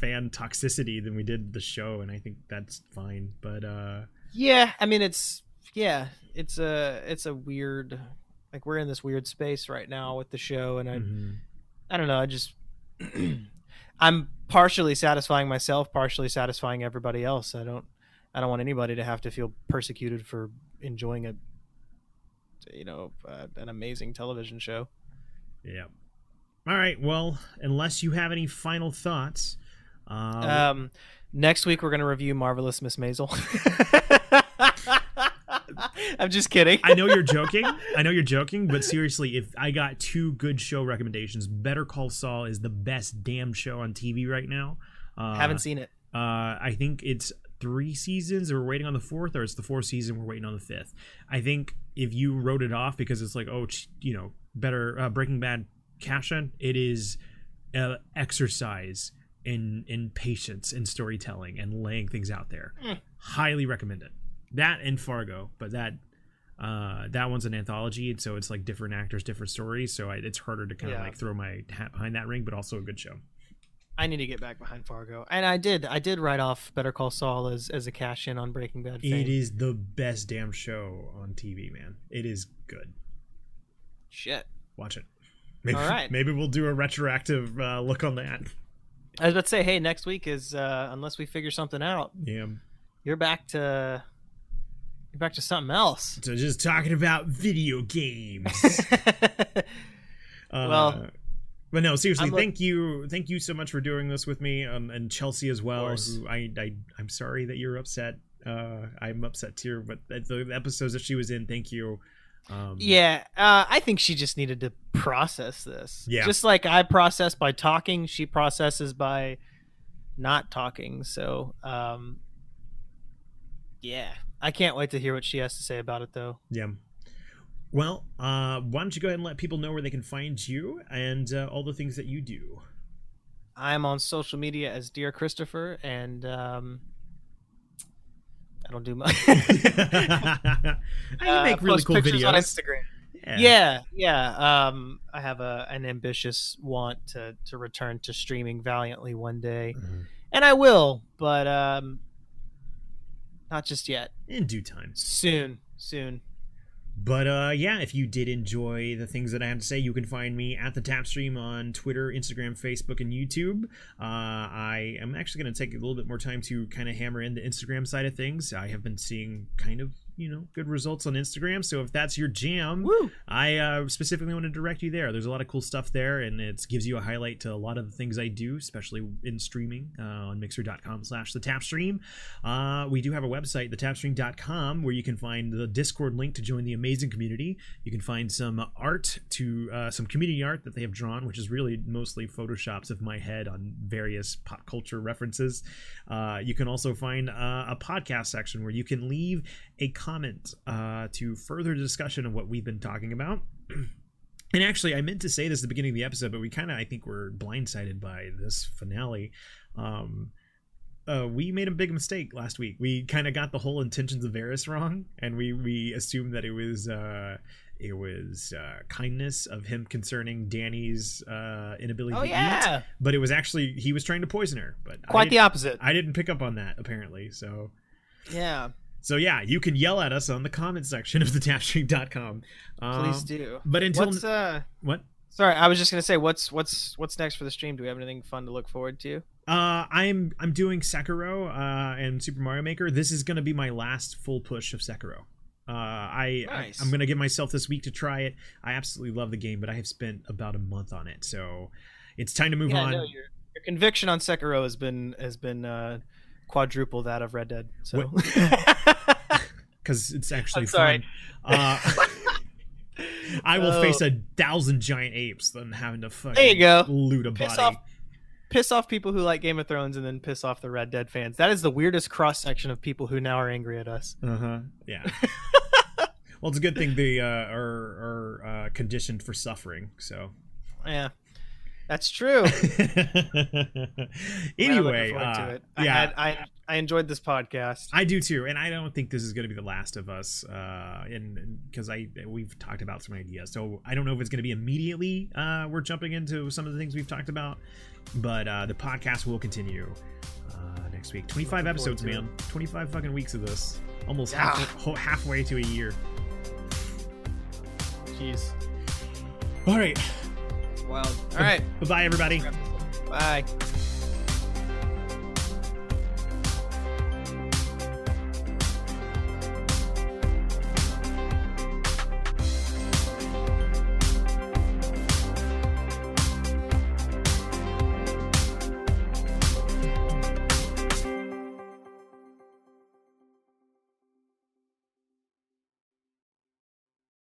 fan toxicity than we did the show and I think that's fine. But uh Yeah, I mean it's yeah, it's a it's a weird like we're in this weird space right now with the show and I mhm. I don't know, I just I'm partially satisfying myself, partially satisfying everybody else. I don't I don't want anybody to have to feel persecuted for enjoying a you know, uh, an amazing television show. yeah. All right. Well, unless you have any final thoughts, uh, Um, next week we're gonna review Marvelous Miss Maisel. I'm just kidding. I know you're joking. I know you're joking, but seriously, if I got two good show recommendations, Better Call Saul is the best damn show on TV right now. Uh, Haven't seen it. Uh, I think it's three seasons. We're waiting on the fourth, or it's the fourth season. We're waiting on the fifth. I think if you wrote it off because it's like, oh, you know, better uh, Breaking Bad cash in, it is uh, exercise in in patience and storytelling and laying things out there. Mm. Highly recommend it. That and Fargo, but that uh that one's an anthology and so it's like different actors different stories so I, it's harder to kind of Yeah. like throw my hat behind that ring but also a good show I need to get back behind Fargo, and I did. I did write off Better Call Saul as as a cash in on Breaking Bad. Fame. It is the best damn show on TV, man. It is good. Shit. Watch it. Maybe, All right. Maybe we'll do a retroactive uh, look on that. I was about to say, hey, next week is uh, unless we figure something out, Yeah. you're back to back to something else. So just talking about video games. uh, Well, but no, seriously, thank you, thank you so much for doing this with me, um, and Chelsea as well. Who I, I, I'm sorry that you're upset. Uh, I'm upset too, but the episodes that she was in, thank you. Um, Yeah, uh, I think she just needed to process this. Yeah. Just like I process by talking, she processes by not talking. So, um, yeah, I can't wait to hear what she has to say about it, though. Yeah. Well, uh, why don't you go ahead and let people know where they can find you and uh, all the things that you do? I'm on social media as Dear Christopher, and um, I don't do much. I Uh, make really post cool pictures videos. on Instagram. Yeah, yeah. Um, I have a an ambitious want to to return to streaming valiantly one day, Mhm. and I will, but um, not just yet. In due time. Soon, soon. But uh, yeah, if you did enjoy the things that I had to say, you can find me at the Tap Stream on Twitter, Instagram, Facebook, and YouTube. Uh, I am actually going to take a little bit more time to kind of hammer in the Instagram side of things. I have been seeing kind of you know good results on Instagram, so if that's your jam, Woo! I uh, specifically want to direct you there. There's a lot of cool stuff there, and it gives you a highlight to a lot of the things I do, especially in streaming uh, on mixer.com slash the tapstream. Uh, we do have a website, thetapstream.com, where you can find the Discord link to join the amazing community. You can find some art to uh, some community art that they have drawn, which is really mostly photoshops of my head on various pop culture references. Uh, you can also find uh, a podcast section where you can leave a comment uh, to further discussion of what we've been talking about. And actually, I meant to say this at the beginning of the episode, but we kind of, I think, were blindsided by this finale. Um, uh, we made a big mistake last week. We kind of got the whole intentions of Varys wrong, and we we assumed that it was uh, it was uh, kindness of him concerning Dany's uh, inability Oh to eat, yeah, but it was actually he was trying to poison her. But I quite the opposite. I didn't pick up on that apparently. So Yeah, so yeah, you can yell at us on the comment section of the tapstream.com. Um, please do. But until What's uh? what? Sorry, I was just gonna say, what's what's what's next for the stream? Do we have anything fun to look forward to? Uh, I'm I'm doing Sekiro uh, and Super Mario Maker. This is going to be my last full push of Sekiro. Uh, I, Nice. I I'm gonna give myself this week to try it. I absolutely love the game, but I have spent about a month on it, so it's time to move Yeah, on. no, your, your conviction on Sekiro has been has been uh, quadruple that of Red Dead. So because it's actually I'm sorry. fun. Uh, I will Oh. face a thousand giant apes than having to fucking There you go. loot a piss body. off piss off people who like Game of Thrones and then piss off the Red Dead fans. That is the weirdest cross section of people who now are angry at us. Uh huh. Yeah. well, it's a good thing they uh, are are uh, conditioned for suffering. So. Yeah. That's true. anyway, I'm looking forward uh. I, yeah, had, I I enjoyed this podcast. I do too, and I don't think this is going to be the last of us, uh, and because I we've talked about some ideas, so I don't know if it's going to be immediately. Uh, we're jumping into some of the things we've talked about, but uh, the podcast will continue uh, next week. Twenty five episodes, man. Twenty five fucking weeks of this, almost Yeah. half, halfway to a year. Jeez. All right, Wild. All right. bye bye, everybody. Bye.